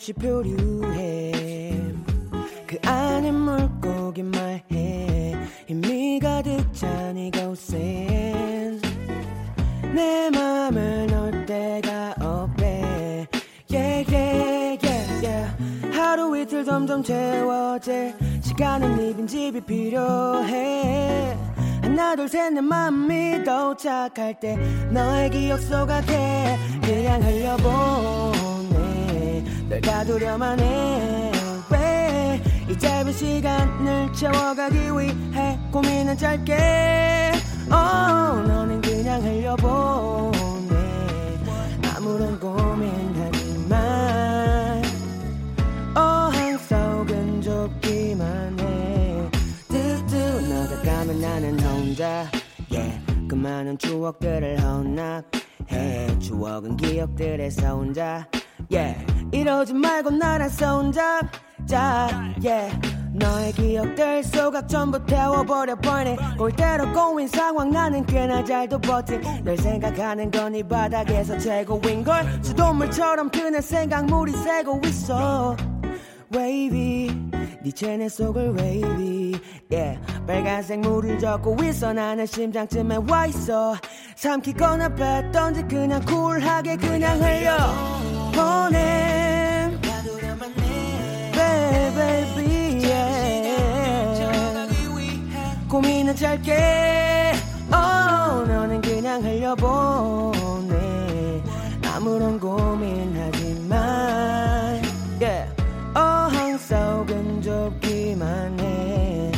없이 표류해. 그 안에 물고기 말해. 힘이 가득 찬 이곳엔 내 맘을 넣을 데가 없대. Yeah, yeah, yeah, yeah. 하루 이틀 점점 채워질 시간은 네 빈집이 필요해. 하나 둘셋내 맘이 도착할 때 너의 기억 속에 그냥 흘려보내 널 가두려만 해왜 이 짧은 시간을 채워가기 위해 고민은 짧게? 어 너는 그냥 흘려보내 아무런 고민하지 마 어항 속은 좁기만 해. 뚜뚜 너가 가면 나는 혼자. Yeah. 그 많은 추억들을 헌납해. 추억은 기억들에서 혼자. Yeah. 이러지 말고 나라서 혼자 자 yeah. 너의 기억들 속아 전부 태워버려 버리네 골대로 꼬인 상황 나는 꽤나 잘도 버틴 널 생각하는 건 이 바닥에서 최고인 걸. 수돗물처럼 드는 생각물이 새고 있어. Wavy. 네 체내 속을 wavy. Yeah. 빨간색 물을 젓고 있어. 나는 심장쯤에 와 있어. 삼키거나 뱉던지 그냥 쿨하게 그냥 흘려. 보내 짧게 oh 너는 그냥 흘려보내 아무런 고민하지 마 yeah 어항 속은 좁기만 해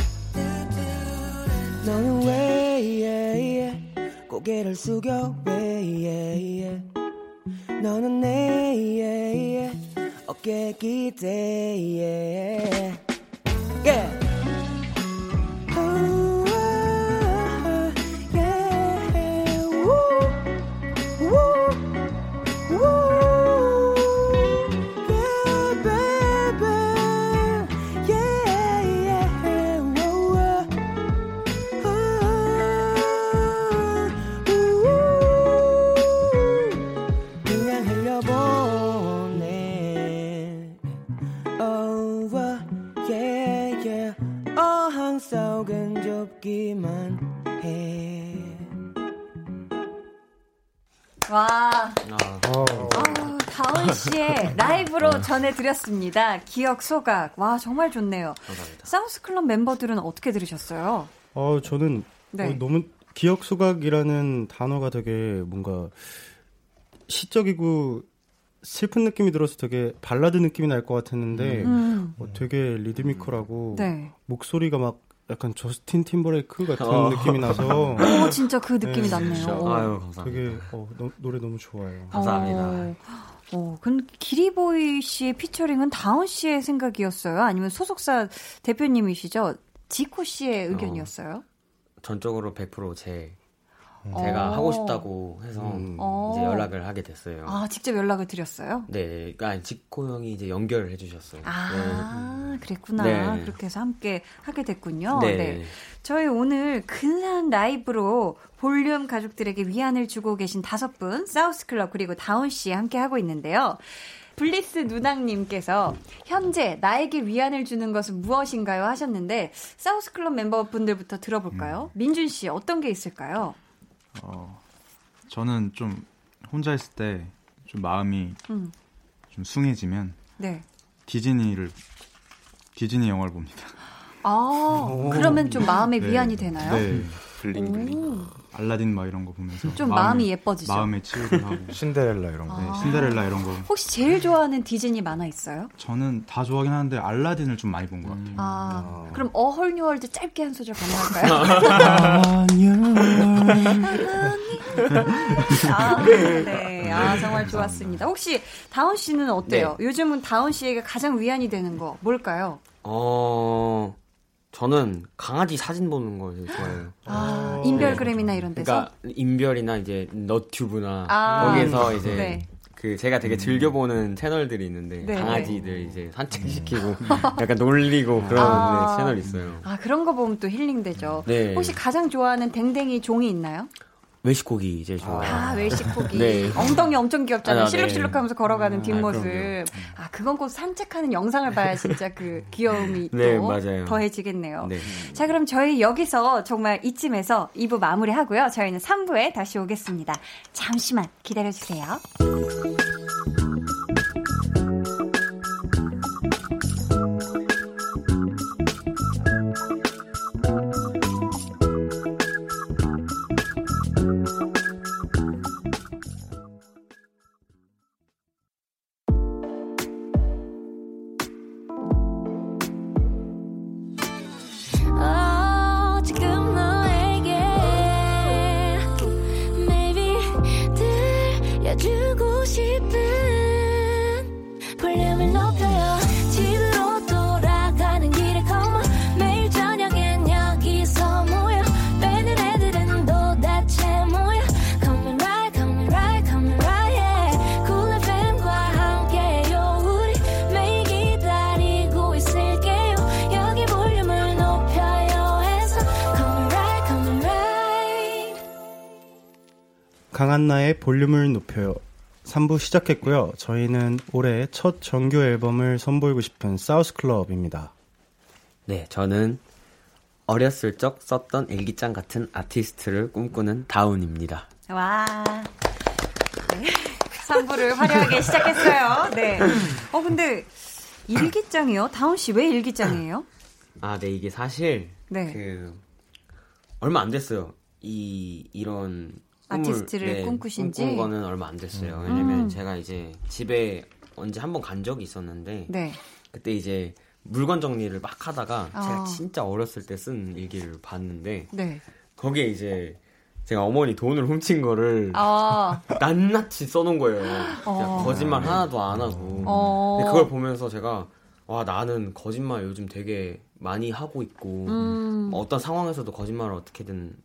너는 왜 yeah, yeah. 고개를 숙여 왜. 너는 내 yeah, yeah. 어깨 기대 와. 어. 아우, 다운 씨의 라이브로 전해드렸습니다. 기억 소각. 와, 정말 좋네요. 감사합니다. 사우스 클럽 멤버들은 어떻게 들으셨어요? 어, 저는 네. 어, 너무 기억 소각이라는 단어가 되게 뭔가 시적이고 슬픈 느낌이 들어서 되게 발라드 느낌이 날 것 같았는데 음. 어, 되게 리드미컬하고 네. 목소리가 막 약간 저스틴 팀버레이크 같은 어. 느낌이 나서 오, *laughs* 진짜 그 느낌이 났네요. 아유, 감사합니다. 되게 어, 너- 노래 너무 좋아요. 감사합니다. 어, 어, 그럼 기리보이 씨의 피처링은 다운 씨의 생각이었어요? 아니면 소속사 대표님이시죠? 지코 씨의 의견이었어요? 전적으로 100%제 어. 제가 하고 싶다고 해서 어. 이제 연락을 하게 됐어요. 아, 직접 연락을 드렸어요? 네, 그러니까 지코 형이 이제 연결을 해주셨어요. 아, 그랬구나. 네. 그렇게 해서 함께 하게 됐군요. 네. 네. 저희 오늘 근사한 라이브로 볼륨 가족들에게 위안을 주고 계신 다섯 분, 사우스 클럽 그리고 다운 씨 함께 하고 있는데요. 블리스 누낭님께서 현재 나에게 위안을 주는 것은 무엇인가요? 하셨는데, 사우스클럽 멤버분들부터 들어볼까요? 민준 씨, 어떤 게 있을까요? 어, 저는 좀 혼자 있을 때 좀 마음이 음, 좀 숭해지면 네. 디즈니를 디즈니 영화를 봅니다. 아, 그러면 좀 마음의 네. 위안이 되나요? 네. 오. 알라딘 막 이런 거 보면서 좀 마음이 예뻐지죠? 마음의 치유를 하고 *laughs* 신데렐라 이런 거. 네, 신데렐라 이런 거. 혹시 제일 좋아하는 디즈니 만화 있어요? 저는 다 좋아하긴 하는데 알라딘을 좀 많이 본 것 같아요. 아, 그럼 A Whole New World 짧게 한 소절 가능할까요? *laughs* 아, 네. 아, 정말 좋았습니다. 혹시 다운 씨는 어때요? 요즘은 다운 씨에게 가장 위안이 되는 거 뭘까요? 어, 저는 강아지 사진 보는 걸 되게 좋아해요. 아, 인별그램이나 이런 데서? 그러니까 인별이나 이제 너튜브나 아, 거기에서 이제 네. 그 제가 되게 즐겨보는 채널들이 있는데 네, 강아지들 이제 산책시키고 *laughs* 약간 놀리고 그런 아. 네, 채널 있어요. 아, 그런 거 보면 또 힐링되죠. 네. 혹시 가장 좋아하는 댕댕이 종이 있나요? 외식고기 이제 좋아해요. 아, 외식고기. *laughs* 네. 엉덩이 엄청 귀엽잖아요. 아, 네. 실룩실룩 하면서 걸어가는 아, 뒷모습. 그럼요. 아, 그건 꼭 산책하는 영상을 봐야 진짜 그 귀여움이 *laughs* 네, 또 맞아요. 더해지겠네요. 네. 자, 그럼 저희 여기서 정말 이쯤에서 2부 마무리하고요. 저희는 3부에 다시 오겠습니다. 잠시만 기다려주세요. 볼륨을 높여요. 3부 시작했고요. 저희는 올해 첫 정규 앨범을 선보이고 싶은 사우스 클럽입니다. 네, 저는 어렸을 적 썼던 일기장 같은 아티스트를 꿈꾸는 다운입니다. 와. 네. 3부를 화려하게 시작했어요. 네. 어, 근데 일기장이요? 다운 씨 왜 일기장이에요? 아, 네, 이게 사실 네. 그 얼마 안 됐어요. 이 이런 아티스트를 네, 꿈꾸신 지? 꿈꾼 거는 얼마 안 됐어요. 왜냐면 음. 제가 이제 집에 언제 한 번 간 적이 있었는데 네. 그때 이제 물건 정리를 막 하다가 아. 제가 진짜 어렸을 때 쓴 일기를 봤는데 네. 거기에 이제 제가 어머니 돈을 훔친 거를 아. *laughs* 낱낱이 써놓은 거예요. 어. 거짓말 하나도 안 하고. 어. 근데 그걸 보면서 제가 와 나는 거짓말 요즘 되게 많이 하고 있고 음. 어떤 상황에서도 거짓말을 어떻게든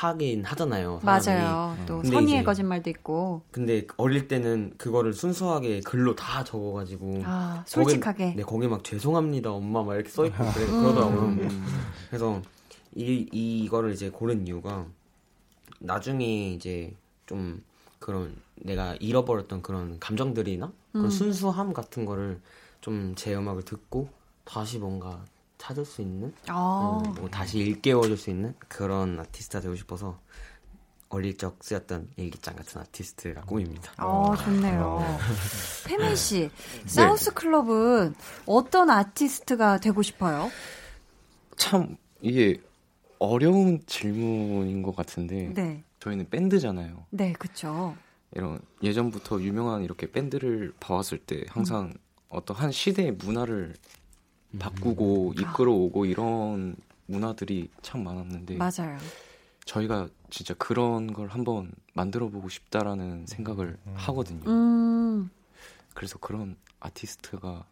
하긴 하잖아요. 사람이. 맞아요. 또 근데 선의의 이제 거짓말도 있고. 근데 어릴 때는 그거를 순수하게 글로 다 적어가지고 아, 거기- 솔직하게. 네 거기 막 죄송합니다 엄마 막 이렇게 써있고 *laughs* 그래, 음. 그러더라고요. 그래서 이 이거를 이제 고른 이유가 나중에 이제 좀 그런 내가 잃어버렸던 그런 감정들이나 그런 음. 순수함 같은 거를 좀 제 음악을 듣고 다시 뭔가 찾을 수 있는 아. 음, 뭐 다시 일깨워줄 수 있는 그런 아티스트가 되고 싶어서 어릴 적 쓰였던 일기장 같은 아티스트가 꿈입니다. 어, 좋네요. *laughs* 페미 씨, 사우스 클럽은 어떤 아티스트가 되고 싶어요? 참 이게 어려운 질문인 것 같은데 네. 저희는 밴드잖아요. 네, 그쵸. 이런 예전부터 유명한 이렇게 밴드를 봐왔을 때 항상 어떤 한 시대의 문화를 바꾸고 이끌어오고 이런 문화들이 참 많았는데 맞아요. 저희가 진짜 그런 걸 한번 만들어 보고 싶다라는 생각을 하거든요. 음, 그래서 그런 아티스트가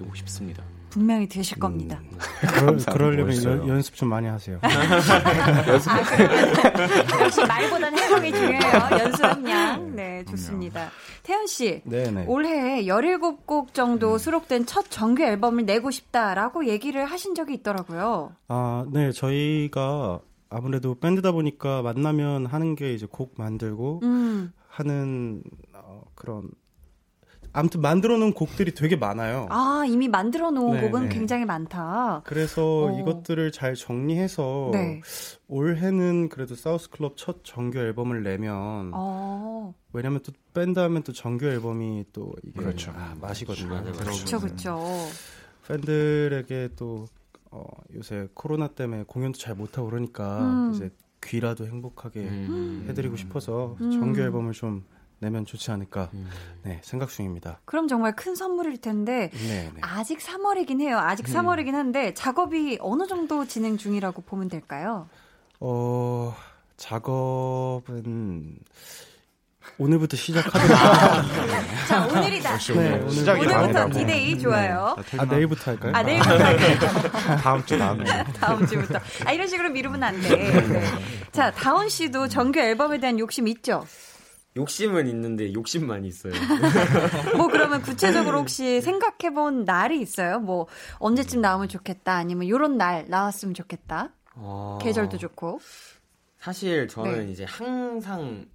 되고 싶습니다. 분명히 되실 겁니다. 그러, 그러려면. 연- 연습 좀 많이 하세요. *laughs* *laughs* 역시 말보다는 행동이 중요해요. 연수 함량. 네, 좋습니다. 태연 씨, 네네. 올해 17곡 정도 수록된 첫 정규 앨범을 내고 싶다라고 얘기를 하신 적이 있더라고요. 아, 네, 저희가 아무래도 밴드다 보니까 만나면 하는 게 이제 곡 만들고 음. 하는 어, 그런 아무튼 만들어 놓은 곡들이 되게 많아요. 아, 이미 만들어 놓은 네, 곡은 네. 굉장히 많다. 그래서 어. 이것들을 잘 정리해서 네. 올해는 그래도 사우스 클럽 첫 정규 앨범을 내면 어, 왜냐면 또 밴드 하면 또 정규 앨범이 또 이게 그렇죠. 아, 맛이거든요. 그쵸, 그쵸. 팬들에게 또 어, 요새 코로나 때문에 공연도 잘 못하고 그러니까 음. 이제 귀라도 행복하게 음. 해드리고 싶어서 음. 정규 앨범을 좀 내면 좋지 않을까 음. 네 생각 중입니다. 그럼 정말 큰 선물일 텐데, 네, 네. 아직 3월이긴 해요. 아직 3월이긴 한데, 작업이 어느 정도 진행 중이라고 보면 될까요? 어 작업은 오늘부터 시작하더라고요. *laughs* 자, 오늘이다. 네, 오늘 시작이 오늘부터. 디데이 좋아요. 아 내일부터 할까요? 아, 내일부터 할까요? *laughs* 다음 주 다음 주. *laughs* 다음 주부터. 아, 이런 식으로 미루면 안 돼. 네. 자, 다운 씨도 정규 앨범에 대한 욕심 있죠? 욕심은 있는데 욕심만 있어요. *laughs* 뭐 그러면 구체적으로 혹시 생각해 본 날이 있어요? 뭐 언제쯤 나오면 좋겠다 아니면 요런 날 나왔으면 좋겠다. 어, 계절도 좋고. 사실 저는 네. 이제 항상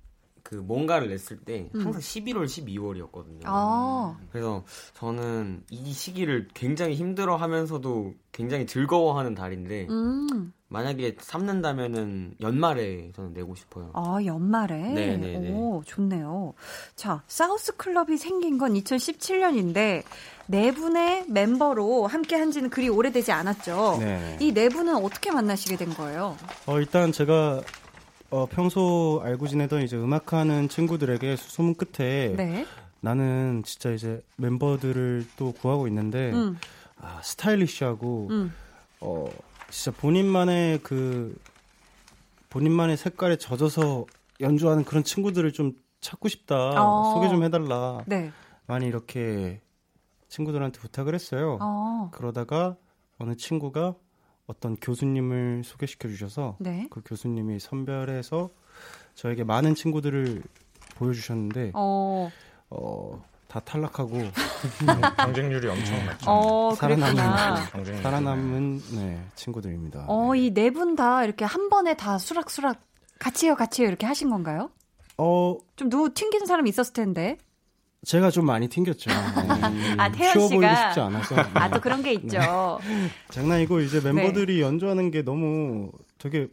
그 뭔가를 냈을 때 음. 항상 11월, 12월이었거든요. 아. 그래서 저는 이 시기를 굉장히 힘들어 하면서도 굉장히 즐거워하는 달인데 음. 만약에 삼는다면은 연말에 저는 내고 싶어요. 아, 연말에. 네, 네, 네. 오, 좋네요. 자, 사우스 클럽이 생긴 건 2017년인데 네 분의 멤버로 함께 한 지는 그리 오래되지 않았죠. 네. 이네 분은 어떻게 만나시게 된 거예요? 어, 일단 제가 어, 평소 알고 지내던 이제 음악하는 친구들에게 소문 끝에 네. 나는 진짜 이제 멤버들을 또 구하고 있는데 음. 아, 스타일리시하고 음. 어 진짜 본인만의 그 본인만의 색깔에 젖어서 연주하는 그런 친구들을 좀 찾고 싶다. 어. 소개 좀 해달라. 네. 많이 이렇게 친구들한테 부탁을 했어요. 어. 그러다가 어느 친구가 어떤 교수님을 소개시켜 주셔서 네. 그 교수님이 선별해서 저에게 많은 친구들을 보여주셨는데 어. 어, 다 탈락하고 *laughs* 경쟁률이 엄청 낮죠. 어. 살아남은 경쟁률이 살아남은 네, 친구들입니다. 어, 이네 분 다 이렇게 한 번에 다 수락수락 같이 해요, 같이 해요 이렇게 하신 건가요? 어, 좀 누구 튕기는 사람 있었을 텐데. 제가 좀 많이 튕겼죠. *laughs* 네. 아, 태연 보이고 씨가. 싶지 않아서. *laughs* 아, 또 그런 게 있죠. 네. 장난이고 이제 멤버들이 연주하는 게 너무 되게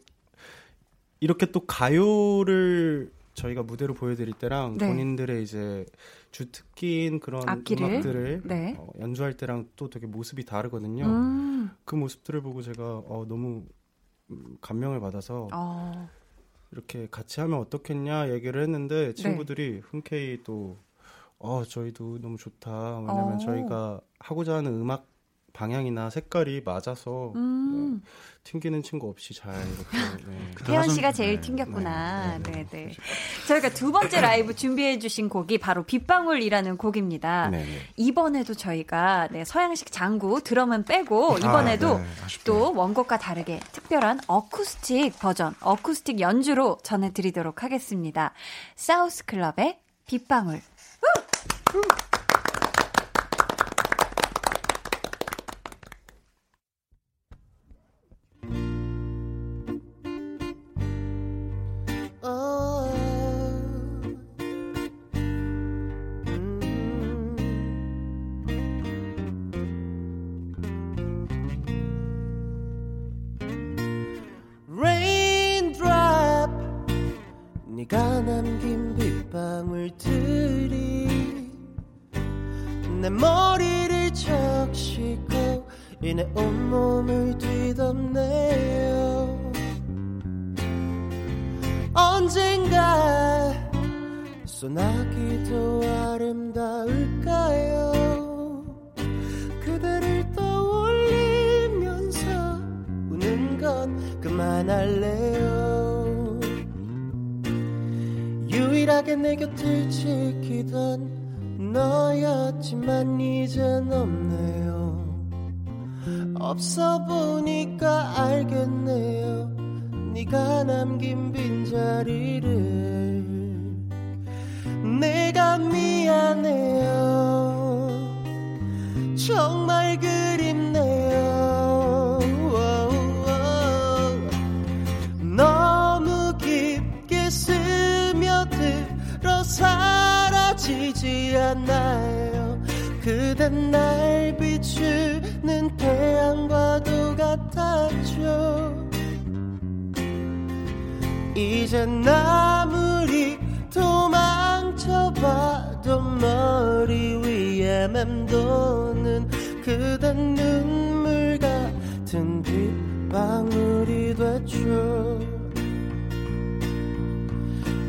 이렇게 또 가요를 저희가 무대로 보여드릴 때랑 네. 본인들의 이제 주특기인 그런 악기를? 음악들을 네. 어, 연주할 때랑 또 되게 모습이 다르거든요. 음. 그 모습들을 보고 제가 어, 너무 음, 감명을 받아서 어. 이렇게 같이 하면 어떻겠냐 얘기를 했는데 네. 친구들이 흔쾌히 또 어, 저희도 너무 좋다. 왜냐면 어. 저희가 하고자 하는 음악 방향이나 색깔이 맞아서 음. 네, 튕기는 친구 없이 잘 이렇게 네. *laughs* 태연 씨가 제일 튕겼구나. 네, 네. 저희가 두 번째 라이브 준비해 주신 곡이 바로 빗방울이라는 곡입니다. 네, 네. 이번에도 저희가 네, 서양식 장구 드럼은 빼고 이번에도 아, 네. 또 원곡과 다르게 특별한 어쿠스틱 버전, 어쿠스틱 연주로 전해드리도록 하겠습니다. 사우스 클럽의 빗방울. Raindrop 소나기도 그댄 날 비추는 태양과도 같았죠. 이젠 아무리 도망쳐봐도 머리 위에 맴도는 그댄 눈물 같은 빗방울이 됐죠.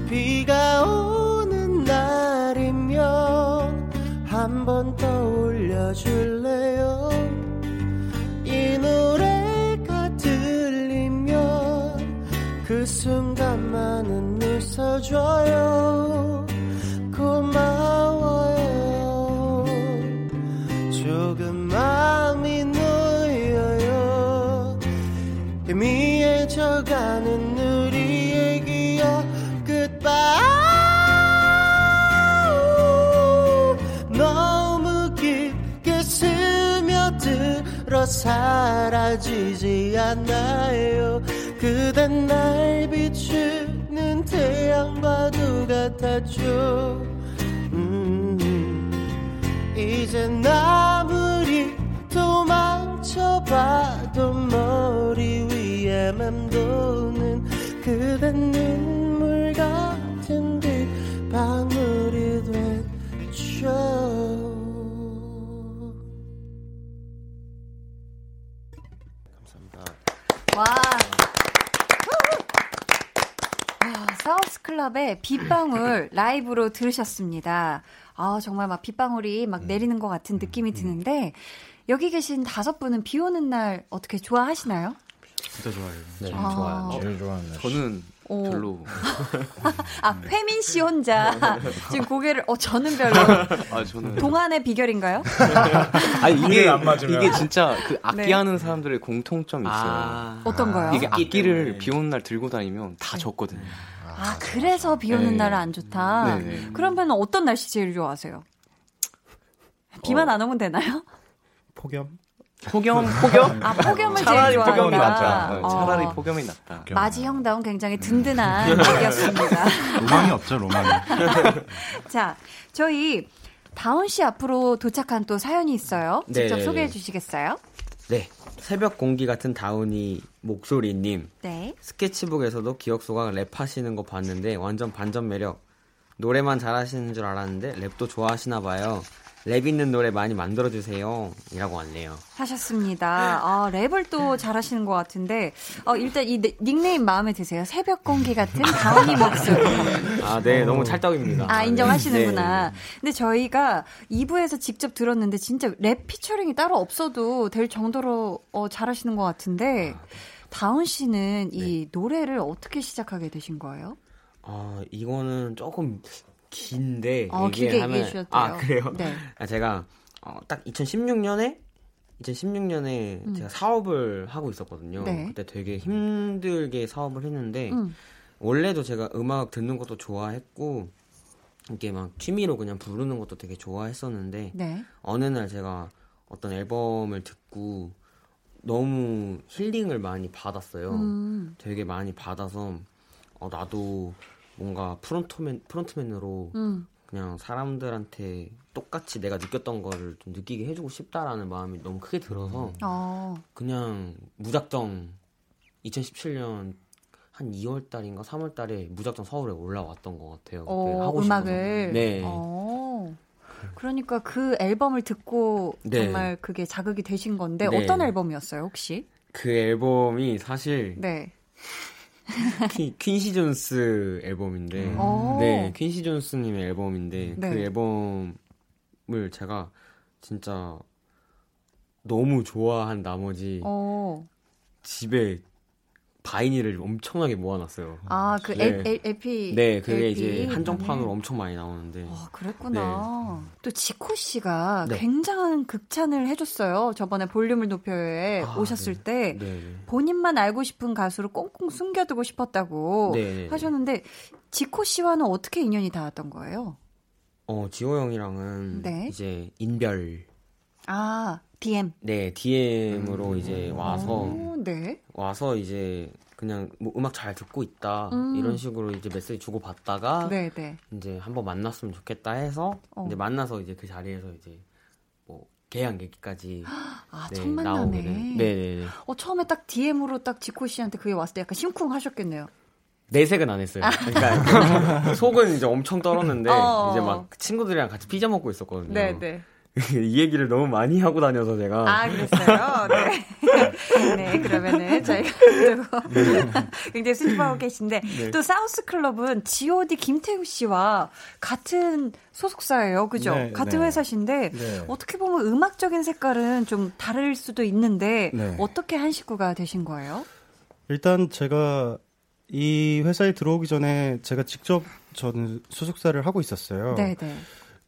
비가 오 웃어줘요. 고마워요. 조금 마음이 놓여요. 희미해져가는 우리의 기억 goodbye. 너무 깊게 스며들어 사라지지 않아요. 그댄 날 같았죠. 음, 이젠 아무리 도망쳐봐도 머리 위에 맴도는 그댄 눈물 같은 빗방울이 됐죠 클럽의 빗방울 *laughs* 라이브로 들으셨습니다. 아, 정말 막 빗방울이 막 내리는 것 같은 느낌이 드는데, 여기 계신 다섯 분은 비 오는 날 어떻게 좋아하시나요? 진짜 좋아해요. 네, 아. 좋아요. 제일 좋아하는 날. 저는 오. 별로. 아, 회민 씨 혼자 *laughs* 지금 고개를 어 저는 별로. 아 저는 동안의 비결인가요? *laughs* 아니 이게 안 맞으면. 이게 진짜 그 악기 네. 하는 사람들의 공통점이 있어요. 아. 어떤 거요? 이게 악기 악기를 때문에. 비 오는 날 들고 다니면 다 젖거든요. 아, 그래서 비 오는 네. 날은 안 좋다. 네네. 그러면 어떤 날씨 제일 좋아하세요? 비만 안 오면 되나요? 폭염? 폭염, *laughs* 폭염? 아, 폭염을 제일 차라리 좋아한다. 폭염이 낫다. 어, 차라리 어. 폭염이 낫다. 마지 형다운 굉장히 든든한 *laughs* 얘기였습니다. 로망이 없죠, 로망이. *laughs* 자, 저희 다운 씨 앞으로 도착한 또 사연이 있어요. 직접 네네네. 소개해 주시겠어요? 네. 새벽 공기 같은 다운이 목소리님. 네. 스케치북에서도 기억소가 랩하시는 거 봤는데 완전 반전 매력. 노래만 잘하시는 줄 알았는데 랩도 좋아하시나 봐요. 랩 있는 노래 많이 만들어주세요. 이라고 왔네요. 하셨습니다. 아, 랩을 또 잘하시는 것 같은데, 어, 일단 이 네- 닉네임 마음에 드세요? 새벽 공기 같은 다운이 목소리. 아, 네. 너무 찰떡입니다. 아, 네. 인정하시는구나. 네. 근데 저희가 2부에서 직접 들었는데 진짜 랩 피처링이 따로 없어도 될 정도로 어, 잘하시는 것 같은데, 다운 씨는 이 노래를 어떻게 시작하게 되신 거예요? 아, 이거는 조금 긴데. 어, 얘기하면- 얘기해 주셔도 아. 그래요? 네. *laughs* 아, 제가 어, 딱 2016년에 2016년에 음. 제가 사업을 하고 있었거든요. 네. 그때 되게 힘들게 사업을 했는데 음. 원래도 제가 음악 듣는 것도 좋아했고 이게 막 취미로 그냥 부르는 것도 되게 좋아했었는데 네. 어느 날 제가 어떤 앨범을 듣고 너무 힐링을 많이 받았어요. 음. 되게 많이 받아서 어, 나도 뭔가 프론트맨 프론트맨으로 음. 그냥 사람들한테 똑같이 내가 느꼈던 거를 좀 느끼게 해주고 싶다라는 마음이 너무 크게 들어서 어. 그냥 무작정 2017년 한 2월 달인가 3월 달에 무작정 서울에 올라왔던 것 같아요. 어, 하고 음악을. 싶어서. 네. 어. 그러니까 그 앨범을 듣고 네. 정말 그게 자극이 되신 건데 네. 어떤 앨범이었어요 혹시? 그 앨범이 사실 네. 퀸, 퀸시 존스 앨범인데 오. 네 퀸시 존스님의 앨범인데 네. 그 앨범을 제가 진짜 너무 좋아한 나머지 어. 집에 바이닐을 엄청나게 모아놨어요. 아, 그 네. L, L, LP. 네, 그게 LP. 이제 한정판으로 엄청 많이 나오는데. 아, 그랬구나. 또 지코 씨가 네. 굉장한 극찬을 해줬어요. 저번에 볼륨을 높여에 아, 오셨을 네. 때 네, 네. 본인만 알고 싶은 가수를 꽁꽁 숨겨두고 싶었다고 네, 네, 네. 하셨는데 지코 씨와는 어떻게 인연이 닿았던 거예요? 어, 지호 형이랑은 네. 이제 인별. 아, DM. 네, DM으로 이제 와서 오, 네. 와서 이제 그냥 뭐 음악 잘 듣고 있다 음. 이런 식으로 이제 메시지 주고 받다가 네, 네. 이제 한번 만났으면 좋겠다 해서 어. 이제 만나서 이제 그 자리에서 이제 뭐 계약 얘기까지 *gasps* 아, 네, 첫 만남에. 네, 네, 네. 어, 처음에 딱 DM으로 딱 지코 씨한테 그게 왔을 때 약간 심쿵하셨겠네요. 내색은 안 했어요. *laughs* 그러니까 속은 이제 엄청 떨었는데 어. 이제 막 친구들이랑 같이 피자 먹고 있었거든요. 네, 네. *laughs* 이 얘기를 너무 많이 하고 다녀서 제가 아, 그랬어요? 네. *laughs* 네, 그러면은 저희가 또 *laughs* 굉장히 수줍어하고 계신데 네. 또 사우스 클럽은 G.O.D 김태우 씨와 같은 소속사예요. 그죠? 네, 같은 네. 회사신데 네. 어떻게 보면 음악적인 색깔은 좀 다를 수도 있는데 네. 어떻게 한 식구가 되신 거예요? 일단 제가 이 회사에 들어오기 전에 제가 직접 저는 소속사를 하고 있었어요. 네, 네.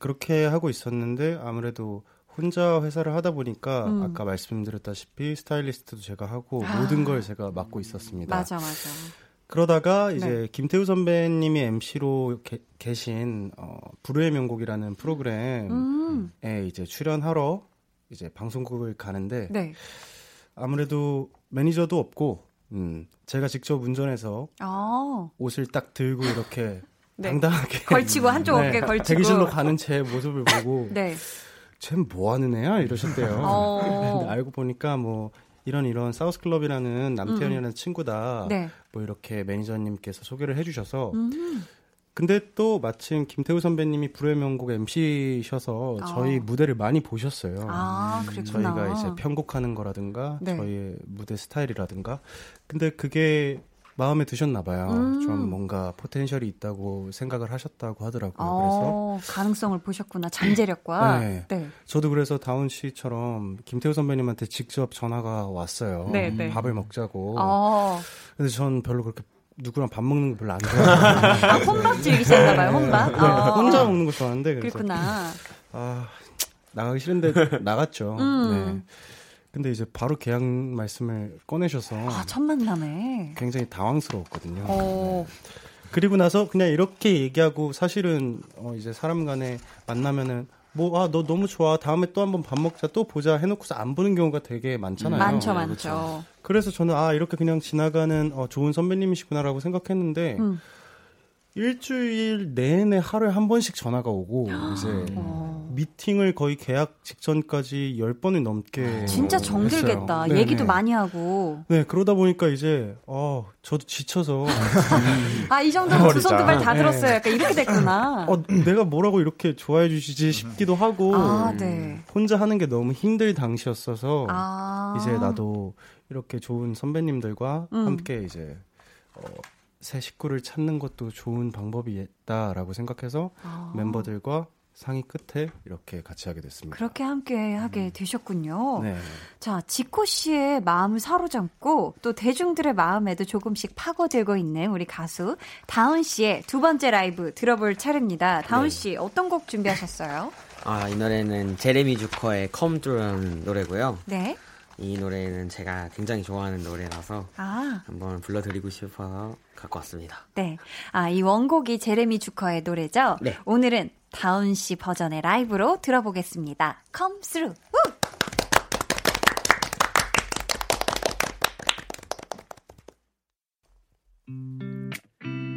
그렇게 하고 있었는데 아무래도 혼자 회사를 하다 보니까 음. 아까 말씀드렸다시피 스타일리스트도 제가 하고 아. 모든 걸 제가 맡고 있었습니다. 맞아, 맞아. 그러다가 이제 네. 김태우 선배님이 MC로 계신 어, 불후의 명곡이라는 프로그램에 음. 이제 출연하러 이제 방송국을 가는데 네. 아무래도 매니저도 없고 음, 제가 직접 운전해서 아. 옷을 딱 들고 이렇게 네. 당당하게 걸치고 한쪽 어깨 걸치고 대기실로 가는 제 모습을 보고 *laughs* 네. 쟤는 뭐 하는 애야 이러셨대요. 어. 알고 보니까 뭐 이런 이런 사우스 클럽이라는 남태현이라는 음. 친구다. 네. 뭐 이렇게 매니저님께서 소개를 해주셔서 음. 근데 또 마침 김태우 선배님이 불후의 명곡 MC셔서 아. 저희 무대를 많이 보셨어요. 아. 저희가 이제 편곡하는 거라든가 네. 저희의 무대 스타일이라든가 근데 그게 마음에 드셨나 봐요. 음. 좀 뭔가 포텐셜이 있다고 생각을 하셨다고 하더라고요. 어, 가능성을 보셨구나. 잠재력과. *clears throat* 네. 네. 그래서 저도 그래서 다운 씨처럼 김태우 선배님한테 직접 전화가 왔어요. 네, 네. 밥을 먹자고. 어. 근데 전 별로 그렇게 누구랑 밥 먹는 거 별로 안 좋아해요. *laughs* 아, 혼밥 즐기셨나봐요, 혼밥? 네, 어. 혼자 먹는 거 좋아하는데 그래서 그렇구나. 아 나가기 싫은데 나갔죠. 음. 네. 근데 이제 바로 계약 말씀을 꺼내셔서 아, 첫 만남에. 굉장히 당황스러웠거든요. 어. 그리고 나서 그냥 이렇게 얘기하고 사실은 어 이제 사람 간에 만나면은 뭐 아 너 너무 좋아 다음에 또 한번 밥 먹자 또 보자 해놓고서 안 보는 경우가 되게 많잖아요. 많죠, 많죠. 그래서 저는 아 이렇게 그냥 지나가는 어, 좋은 선배님이시구나라고 생각했는데 음. 일주일 내내 하루에 한 번씩 전화가 오고 이제 *gasps* 어. 미팅을 거의 계약 직전까지 10번이 넘게 진짜 정들겠다. 얘기도. 많이 하고. 네, 그러다 보니까 이제 어, 저도 지쳐서 *laughs* 아, 이 정도면 두손 두 발다 네. 들었어요. 약간 이렇게 됐구나. 어, 내가 뭐라고 이렇게 좋아해 주시지 싶기도 하고 아, 네. 혼자 하는 게 너무 힘들 당시였어서 아. 이제 나도 이렇게 좋은 선배님들과 음. 함께 이제 어, 새 식구를 찾는 것도 좋은 방법이겠다라고 생각해서 아. 멤버들과 상의 끝에 이렇게 같이 하게 됐습니다. 그렇게 함께 하게 되셨군요. 네. 자, 지코 씨의 마음을 사로잡고 또 대중들의 마음에도 조금씩 파고들고 있는 우리 가수 다운 씨의 두 번째 라이브 들어볼 차례입니다. 다운 네. 씨 어떤 곡 준비하셨어요? 아, 이 노래는 제레미 주커의 Come Through라는 노래고요. 네. 이 노래는 제가 굉장히 좋아하는 노래라서 아, 한번 불러드리고 싶어서 갖고 왔습니다. 네. 아, 이 원곡이 제레미 주커의 노래죠? 네. 오늘은 다운 씨 버전의 라이브로 들어보겠습니다. Come through. 후!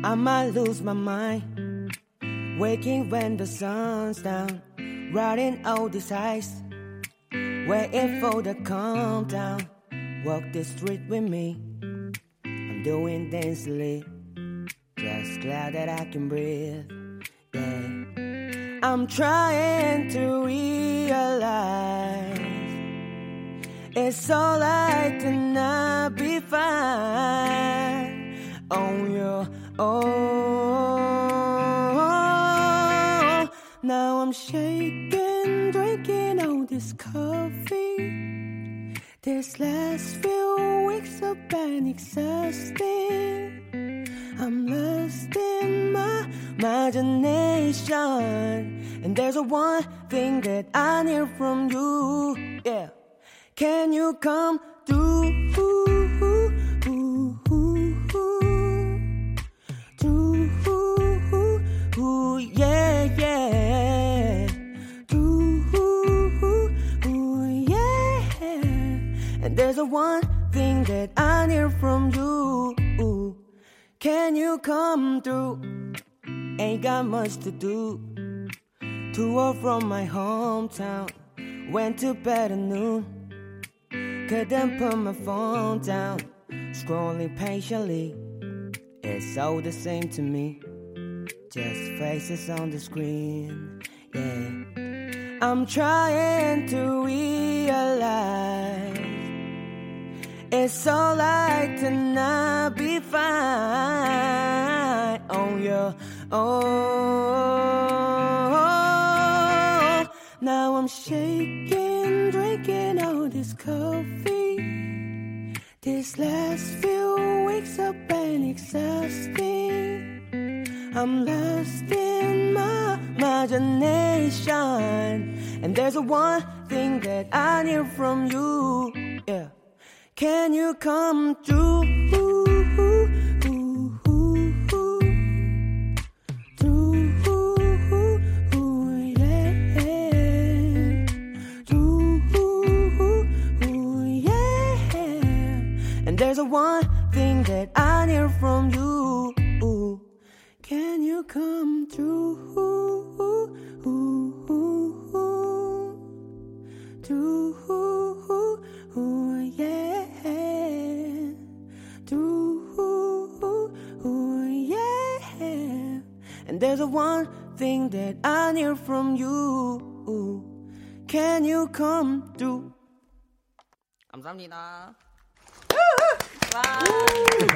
I might lose my mind. Waking when the sun's down. Riding all these heights. Waiting for the calm down. Walk the street with me. I'm doing densely. Just glad that I can breathe. Yeah. I'm trying to realize. It's alright to not be fine on your own. Now I'm shaking, drinking this coffee. This last few weeks have been exhausting. I'm lost in my imagination. And there's a one thing that I need from you. Yeah. Can you come? Through, there's a one thing that I need from you. Can you come through? Ain't got much to do. To or from my hometown. Went to bed at noon. Couldn't put my phone down. Scrolling patiently. It's all the same to me. Just faces on the screen. Yeah. I'm trying to realize. It's alright to not be fine on your own. Now I'm shaking, drinking all this coffee. This last few weeks have been exhausting. I'm lost in my imagination. And there's one thing that I need from you. Yeah. Can you come through? There's a one thing that I need from you. Can you come through? Through. And there's one thing that I need from you. Can you come through? 감사합니다. 와,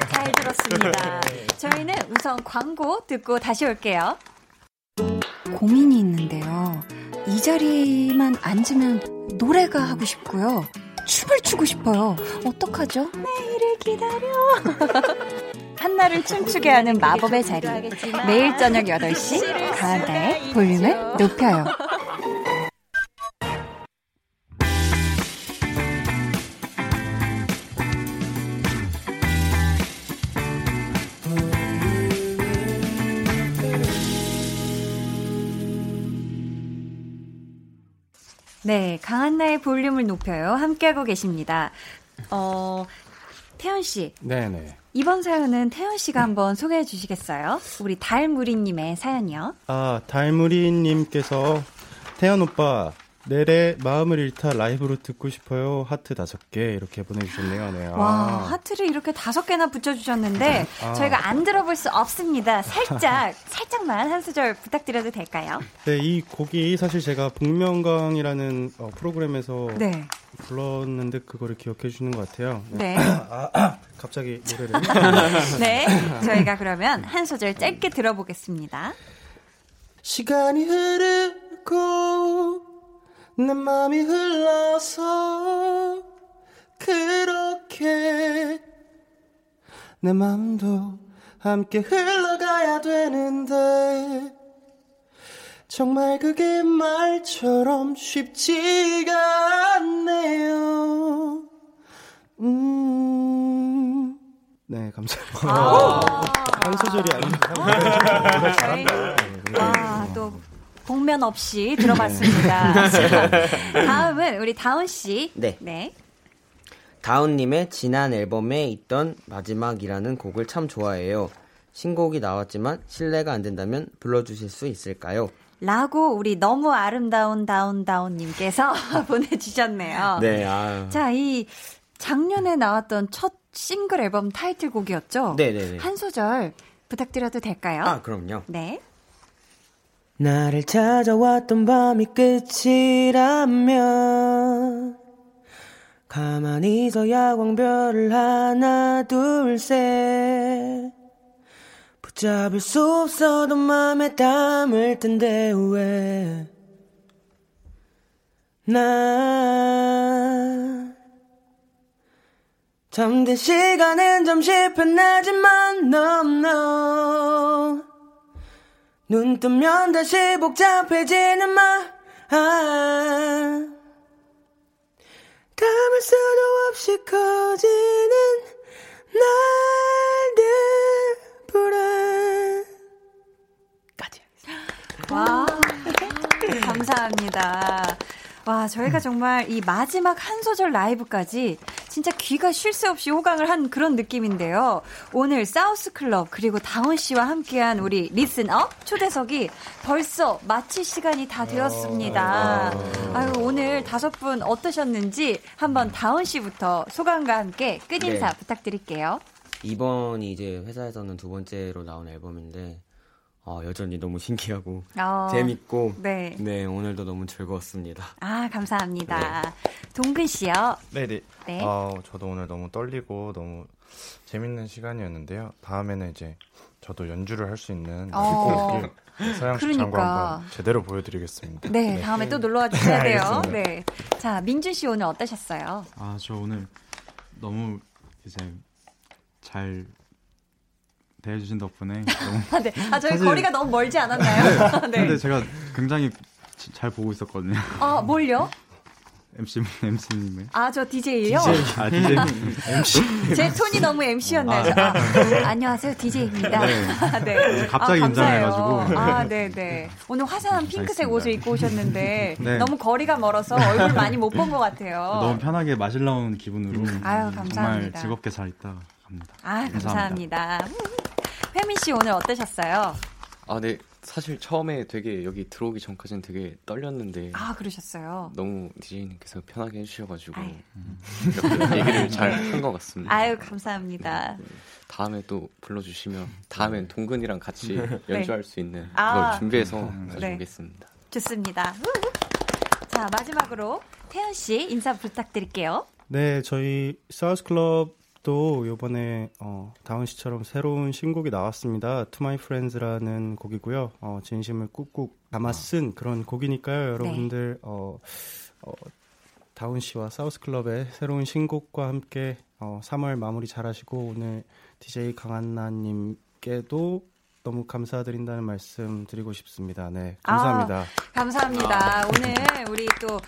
잘 들었습니다. 저희는 우선 광고 듣고 다시 올게요. 고민이 있는데요. 이 자리만 앉으면 노래가 하고 싶고요. 춤을 추고 싶어요. 어떡하죠? 내일을 기다려. *laughs* 한나를 춤추게 하는 마법의 자리. 매일 저녁 8시 강한나의 볼륨을 높여요. 네, 강한나의 볼륨을 높여요. 함께하고 계십니다. 어, 태연 씨. 네네. 이번 사연은 태연 씨가 한번 소개해 주시겠어요? 우리 달무리님의 사연이요. 아, 달무리님께서 태연 오빠 내래 마음을 잃다 라이브로 듣고 싶어요. 하트 다섯 개 이렇게 보내주셨네요. 네. 와 하트를 이렇게 다섯 개나 붙여주셨는데 아. 저희가 안 들어볼 수 없습니다. 살짝 *laughs* 살짝만 한 소절 부탁드려도 될까요? 네, 이 곡이 사실 제가 복면가왕이라는 어, 프로그램에서 네. 불렀는데 그거를 기억해 주는 것 같아요. 네. 아, 아, 갑자기 노래를. *laughs* 네, 저희가 그러면 한 소절 짧게 들어보겠습니다. 시간이 흐르고 내 맘이 흘러서 그렇게 내 맘도 함께 흘러가야 되는데 정말 그게 말처럼 쉽지가 않네요. 음. 네, 감사합니다. 한 소절이 아닌데. 저희가 와, 또 복면 없이 들어봤습니다. 자, *laughs* 다음은 우리 다운 씨. 네. 네. 다운님의 지난 앨범에 있던 마지막이라는 곡을 참 좋아해요. 신곡이 나왔지만 실례가 안 된다면 불러주실 수 있을까요? 라고 우리 너무 아름다운 다운 다운님께서 *laughs* 보내주셨네요. 네, 아유. 자, 이 작년에 나왔던 첫 싱글 앨범 타이틀곡이었죠? 네네네. 한 소절 부탁드려도 될까요? 아, 그럼요. 네. 나를 찾아왔던 밤이 끝이라면 가만히 서 야광별을 하나 둘 셋. 붙잡을 수 없어도 맘에 담을 텐데 왜 나. 잠든 시간은 잠시 편하지만 no no 눈 뜨면 다시 복잡해지는 마 아. 감을 수도 없이 커지는 날들 불안 와, 감사합니다. 와, 저희가 정말 이 마지막 한 소절 라이브까지 진짜 귀가 쉴 새 없이 호강을 한 그런 느낌인데요. 오늘 사우스 클럽 그리고 다운 씨와 함께한 우리 Listen Up 초대석이 벌써 마칠 시간이 다 되었습니다. 아유, 오늘 다섯 분 어떠셨는지 한번 다운 씨부터 소감과 함께 끝 인사 네. 부탁드릴게요. 이번이 이제 회사에서는 두 번째로 나온 앨범인데 어, 여전히 너무 신기하고 어, 재밌고 네. 네, 오늘도 너무 즐거웠습니다. 아, 감사합니다. 동근 씨요. 네네. 네. 어, 저도 오늘 너무 떨리고 너무 재밌는 시간이었는데요. 다음에는 이제 저도 연주를 할 수 있는 어. 곡을 서양 식 그러니까. 장구 한번 제대로 보여드리겠습니다. 네, 다음에 또 놀러 와 주셔야 돼요. 알겠습니다. 네. 자, 민준 씨 오늘 어떠셨어요? 아, 저 오늘 너무 이제 잘 대해주신 덕분에 *laughs* 너무. 아, 네. 아, 저희 사실- 거리가 너무 멀지 않았나요? 네. *laughs* 근데 제가 굉장히 지- 잘 보고 있었거든요. 아, 뭘요? *laughs* MC MC님의. 아, 저 DJ요? 아, DJ. MC. 제 톤이 너무 MC였나요? 아, 안녕하세요, DJ입니다. 네. 네. 갑자기 아, 감사해요. 긴장해가지고. 아, 네, 네. 오늘 화사한 핑크색 옷을 입고 오셨는데 네. 너무 거리가 멀어서 얼굴 많이 못 본 것 같아요. 너무 편하게 마실 나온 기분으로. 아유, 정말 감사합니다. 즐겁게 잘 있다 갑니다. 아, 감사합니다. 혜민 씨 오늘 어떠셨어요? 아, 네. 사실 처음에 되게 여기 들어오기 전까지는 되게 떨렸는데 아, 그러셨어요. 너무 디제이님께서 편하게 해주셔가지고 얘기를 잘 한 것 같습니다. 아유, 감사합니다. 다음에 또 불러주시면 다음엔 동근이랑 같이 연주할 수 있는 아. 준비해서 네. 가져오겠습니다. 좋습니다. 자, 마지막으로 태연 씨 인사 부탁드릴게요. 네, 저희 사우스 클럽 도 요번에 어, 다운 씨처럼 새로운 신곡이 나왔습니다. To My Friends라는 곡이고요. 어, 진심을 꾹꾹 담아 쓴 그런 곡이니까요. 여러분들 어, 어, 다운 씨와 사우스 클럽의 새로운 신곡과 함께 어, 3월 마무리 잘하시고 오늘 DJ 강한나님께도 너무 감사드린다는 말씀 드리고 싶습니다. 네, 감사합니다. 아, 감사합니다. 아. 오늘 우리 또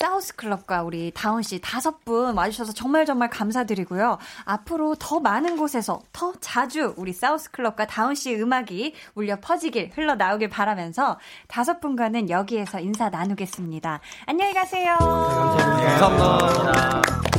사우스 클럽과 우리 다운 씨 다섯 분 와주셔서 정말 정말 감사드리고요. 앞으로 더 많은 곳에서 더 자주 우리 사우스 클럽과 다운 씨의 음악이 울려 퍼지길 흘러 나오길 바라면서 다섯 분과는 여기에서 인사 나누겠습니다. 안녕히 가세요. 네, 감사합니다. 감사합니다.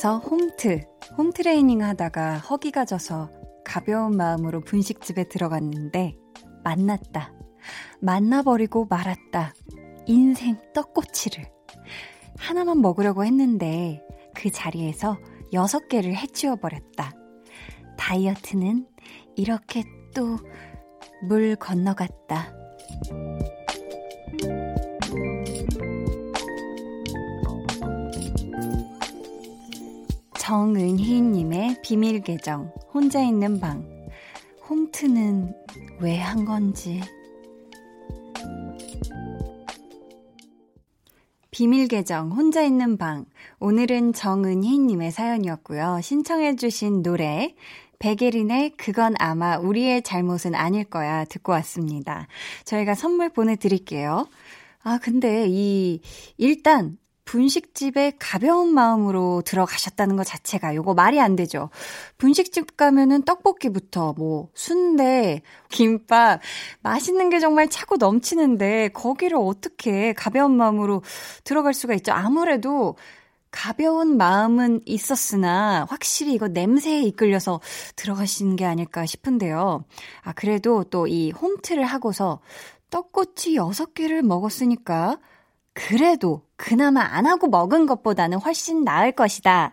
집에서 홈트, 홈트레이닝 하다가 허기가 져서 가벼운 마음으로 분식집에 들어갔는데 만났다. 만나버리고 말았다. 인생 떡꼬치를. 하나만 먹으려고 했는데 그 자리에서 여섯 개를 해치워버렸다. 다이어트는 이렇게 또 물 건너갔다. 정은희님의 비밀 계정, 혼자 있는 방. 홈트는 왜 한 건지. 비밀 계정, 혼자 있는 방. 오늘은 정은희님의 사연이었고요. 신청해주신 노래, 백예린의 그건 아마 우리의 잘못은 아닐 거야 듣고 왔습니다. 저희가 선물 보내드릴게요. 아, 근데 이, 일단 분식집에 가벼운 마음으로 들어가셨다는 것 자체가 요거 말이 안 되죠. 분식집 가면은 떡볶이부터 뭐 순대, 김밥 맛있는 게 정말 차고 넘치는데 거기를 어떻게 가벼운 마음으로 들어갈 수가 있죠. 아무래도 가벼운 마음은 있었으나 확실히 이거 냄새에 이끌려서 들어가시는 게 아닐까 싶은데요. 아, 그래도 또 이 홈트를 하고서 떡꼬치 6개를 먹었으니까 그래도 그나마 안 하고 먹은 것보다는 훨씬 나을 것이다.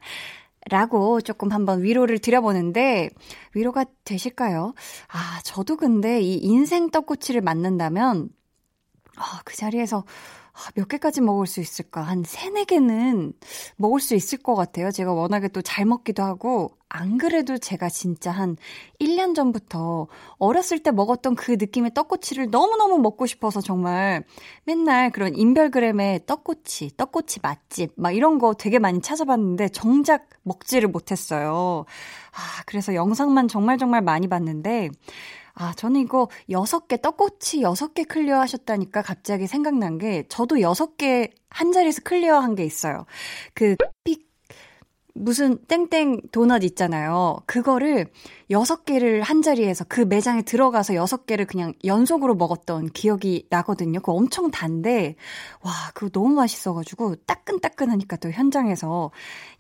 라고 조금 한번 위로를 드려보는데, 위로가 되실까요? 아, 저도 근데 이 인생 떡꼬치를 만든다면, 아, 그 자리에서 아, 몇 개까지 먹을 수 있을까? 한 세네 개는 먹을 수 있을 것 같아요. 제가 워낙에 또 잘 먹기도 하고, 안 그래도 제가 진짜 한 1년 전부터 어렸을 때 먹었던 그 느낌의 떡꼬치를 너무너무 먹고 싶어서 정말 맨날 그런 인별그램에 떡꼬치, 떡꼬치 맛집, 막 이런 거 되게 많이 찾아봤는데 정작 먹지를 못했어요. 아, 그래서 영상만 정말 정말 많이 봤는데, 아, 저는 이거 6개, 떡꼬치 6개 clear 하셨다니까 갑자기 생각난 게, 저도 6개 한 자리에서 clear 한 게 있어요. 그, 픽 무슨 땡땡 도넛 있잖아요. 그거를 여섯 개를 한 자리에서 그 매장에 들어가서 여섯 개를 그냥 연속으로 먹었던 기억이 나거든요. 그거 엄청 단데, 와, 그거 너무 맛있어가지고 따끈따끈하니까 또 현장에서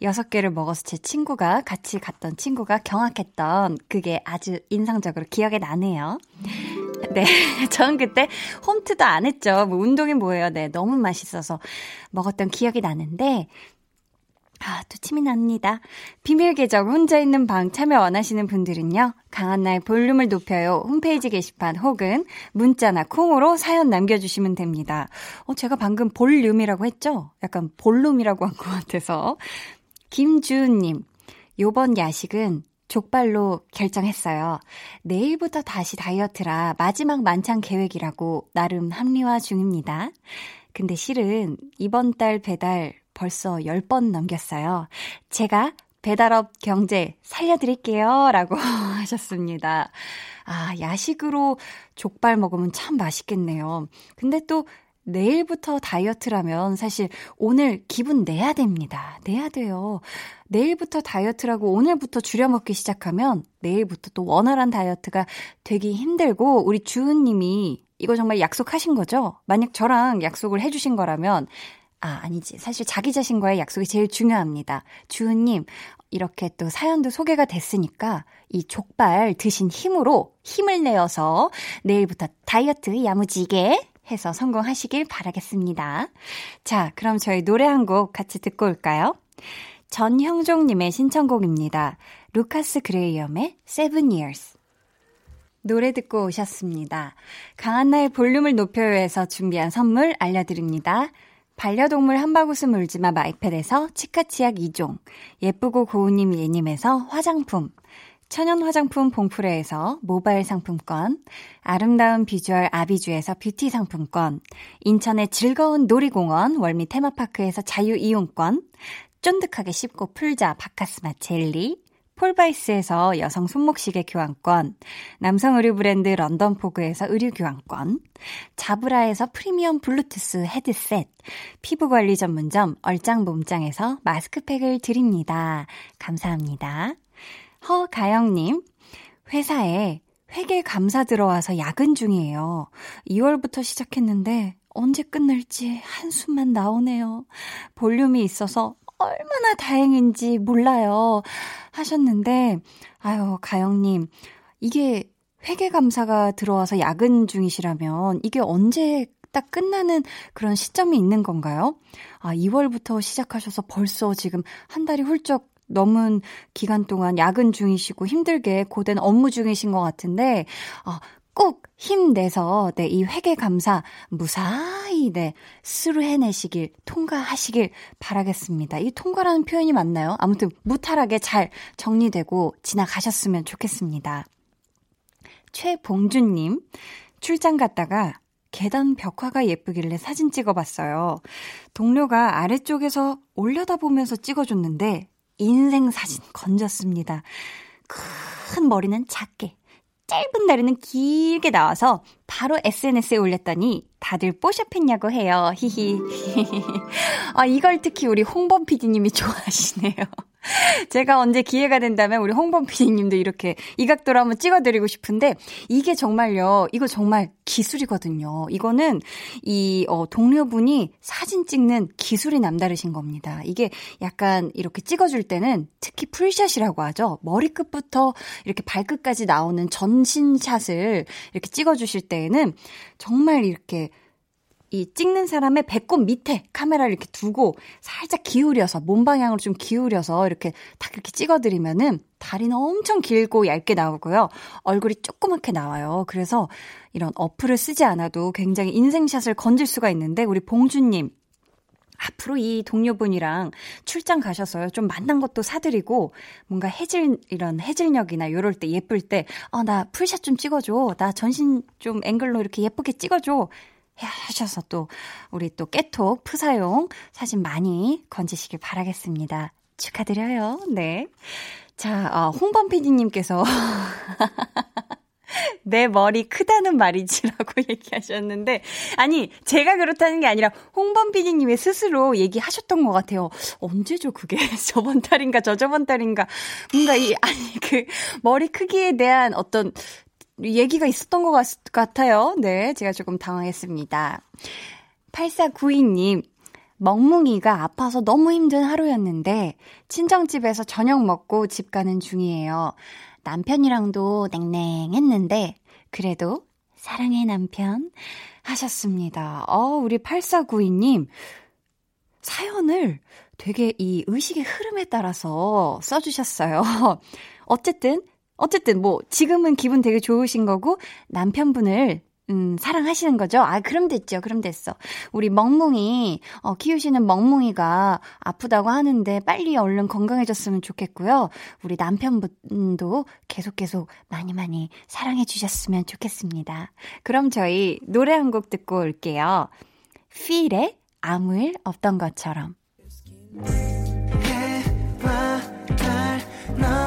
여섯 개를 먹어서 제 친구가 같이 갔던 친구가 경악했던 그게 아주 인상적으로 기억에 나네요. 네. *laughs* 저는 그때 홈트도 안 했죠. 뭐 운동이 뭐예요. 네. 너무 맛있어서 먹었던 기억이 나는데, 아, 또 침이 납니다. 비밀 계정 혼자 있는 방 참여 원하시는 분들은요. 강한나의 볼륨을 높여요. 홈페이지 게시판 혹은 문자나 콩으로 사연 남겨주시면 됩니다. 어, 제가 방금 볼륨이라고 했죠? 약간 볼륨이라고 한 것 같아서. 김주은님, 요번 야식은 족발로 결정했어요. 내일부터 다시 다이어트라 마지막 만찬 계획이라고 나름 합리화 중입니다. 근데 실은 이번 달 배달 벌써 10번 넘겼어요. 제가 배달업 경제 살려드릴게요. 라고 *laughs* 하셨습니다. 아, 야식으로 족발 먹으면 참 맛있겠네요. 근데 또 내일부터 다이어트라면 사실 오늘 기분 내야 됩니다. 내야 돼요. 내일부터 다이어트라고 오늘부터 줄여 먹기 시작하면 내일부터 또 원활한 다이어트가 되기 힘들고 우리 주은님이 이거 정말 약속하신 거죠? 만약 저랑 약속을 해주신 거라면 아, 아니지. 사실 자기 자신과의 약속이 제일 중요합니다. 주은님, 이렇게 또 사연도 소개가 됐으니까 이 족발 드신 힘으로 힘을 내어서 내일부터 다이어트 야무지게 해서 성공하시길 바라겠습니다. 자, 그럼 저희 노래 한 곡 같이 듣고 올까요? 전형종님의 신청곡입니다. 루카스 그레이엄의 Seven Years. 노래 듣고 오셨습니다. 강한나의 볼륨을 높여요해서 준비한 선물 알려드립니다. 반려동물 한바구스 물지마 마이패드에서 치카치약 2종, 예쁘고 고운님 예님에서 화장품, 천연 화장품 봉프레에서 모바일 상품권, 아름다운 비주얼 아비주에서 뷰티 상품권, 인천의 즐거운 놀이공원 월미 테마파크에서 자유 이용권, 쫀득하게 씹고 풀자 박카스맛 젤리, 폴바이스에서 여성 손목시계 교환권, 남성 의류 브랜드 런던포그에서 의류 교환권, 자브라에서 프리미엄 블루투스 헤드셋, 피부관리 전문점 얼짱 몸짱에서 마스크팩을 드립니다. 감사합니다. 허가영님, 회사에 회계 감사 들어와서 야근 중이에요. 2월부터 시작했는데 언제 끝날지 한숨만 나오네요. 볼륨이 있어서 얼마나 다행인지 몰라요. 하셨는데, 아유, 가영님, 이게 회계감사가 들어와서 야근 중이시라면 이게 언제 딱 끝나는 그런 시점이 있는 건가요? 아, 2월부터 시작하셔서 벌써 지금 한 달이 훌쩍 넘은 기간 동안 야근 중이시고 힘들게 고된 업무 중이신 것 같은데, 아, 꼭 힘내서 네, 이 회계 감사 무사히 네, 스루 해내시길 통과하시길 바라겠습니다. 이 통과라는 표현이 맞나요? 아무튼 무탈하게 잘 정리되고 지나가셨으면 좋겠습니다. 최봉준 님 출장 갔다가 계단 벽화가 예쁘길래 사진 찍어봤어요. 동료가 아래쪽에서 올려다보면서 찍어줬는데 인생 사진 건졌습니다. 큰 머리는 작게, 짧은 다리는 길게 나와서 바로 SNS에 올렸더니 다들 뽀샵했냐고 해요. 히히. *laughs* 아, 이걸 특히 우리 홍범 PD님이 좋아하시네요. *laughs* 제가 언제 기회가 된다면 우리 홍범 PD님도 이렇게 이 각도로 한번 찍어드리고 싶은데 이게 정말요. 이거 정말 기술이거든요. 이거는 이 어, 동료분이 사진 찍는 기술이 남다르신 겁니다. 이게 약간 이렇게 찍어줄 때는 특히 풀샷이라고 하죠. 머리끝부터 이렇게 발끝까지 나오는 전신샷을 이렇게 찍어주실 때에는 정말 이렇게 이 찍는 사람의 배꼽 밑에 카메라를 이렇게 두고 살짝 기울여서 몸 방향으로 좀 기울여서 이렇게 딱 이렇게 찍어드리면은 다리는 엄청 길고 얇게 나오고요. 얼굴이 조그맣게 나와요. 그래서 이런 어플을 쓰지 않아도 굉장히 인생샷을 건질 수가 있는데 우리 봉주님 앞으로 이 동료분이랑 출장 가셔서요. 좀 만난 것도 사드리고, 뭔가 해질, 이런 해질녘이나 요럴 때 예쁠 때, 어, 나 풀샷 좀 찍어줘. 나 전신 좀 앵글로 이렇게 예쁘게 찍어줘. 하셔서 또 우리 또 깨톡 푸사용 사진 많이 건지시길 바라겠습니다. 축하드려요. 네. 자, 어, 홍범 PD님께서 *laughs* 내 머리 크다는 말이지라고 *laughs* 얘기하셨는데 아니 제가 그렇다는 게 아니라 홍범 PD님의 스스로 얘기하셨던 것 같아요. 언제죠 그게 *laughs* 저번 달인가 저저번 달인가 뭔가 이 아니 그 머리 크기에 대한 어떤 얘기가 있었던 것 같, 같아요. 네, 제가 조금 당황했습니다. 8492님, 멍뭉이가 아파서 너무 힘든 하루였는데, 친정집에서 저녁 먹고 집 가는 중이에요. 남편이랑도 냉랭했는데, 그래도 사랑해 남편 하셨습니다. 어, 우리 8492님, 사연을 되게 이 의식의 흐름에 따라서 써주셨어요. *laughs* 어쨌든 어쨌든 뭐 지금은 기분 되게 좋으신 거고 남편분을 음, 사랑하시는 거죠? 아, 그럼 됐죠. 그럼 됐어. 우리 멍뭉이, 어, 키우시는 멍뭉이가 아프다고 하는데 빨리 얼른 건강해졌으면 좋겠고요. 우리 남편분도 계속 계속 많이 많이 사랑해 주셨으면 좋겠습니다. 그럼 저희 노래 한 곡 듣고 올게요. 필의 아무 일 없던 것처럼. 해와 달, 너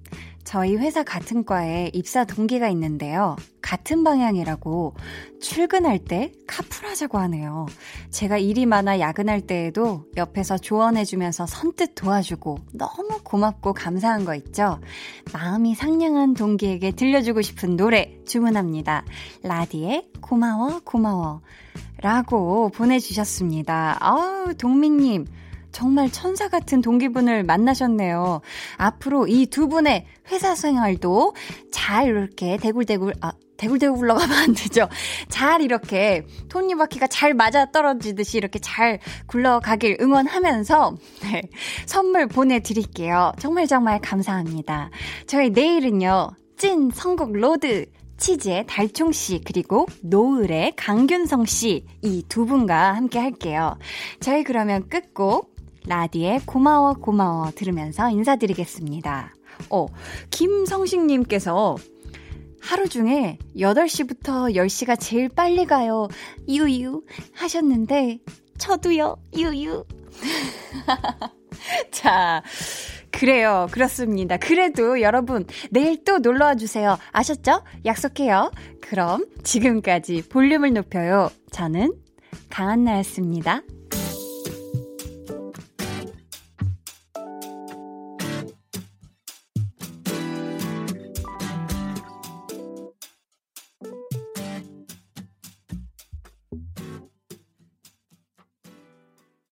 저희 회사 같은 과에 입사 동기가 있는데요. 같은 방향이라고 출근할 때 카풀하자고 하네요. 제가 일이 많아 야근할 때에도 옆에서 조언해주면서 선뜻 도와주고 너무 고맙고 감사한 거 있죠? 마음이 상냥한 동기에게 들려주고 싶은 노래 주문합니다. 라디에 고마워, 고마워. 라고 보내주셨습니다. 아우, 동민님. 정말 천사 같은 동기분을 만나셨네요. 앞으로 이 두 분의 회사 생활도 잘 이렇게 대굴대굴, 아, 대굴대굴 굴러가면 안 되죠. 잘 이렇게 톱니바퀴가 잘 맞아 떨어지듯이 이렇게 잘 굴러가길 응원하면서 네, 선물 보내드릴게요. 정말 정말 감사합니다. 저희 내일은요. 찐 선곡 로드 치즈의 달총 씨 그리고 노을의 강균성 씨 이 두 분과 함께 할게요. 저희 그러면 끝곡 라디의 고마워 고마워 들으면서 인사드리겠습니다. 어, 김성식님께서 하루 중에 8시부터 10시가 제일 빨리 가요. 유유 하셨는데 저도요. 유유. *laughs* 자, 그래요. 그렇습니다. 그래도 여러분, 내일 또 놀러 와 주세요. 아셨죠? 약속해요. 그럼 지금까지 볼륨을 높여요. 저는 강한나였습니다.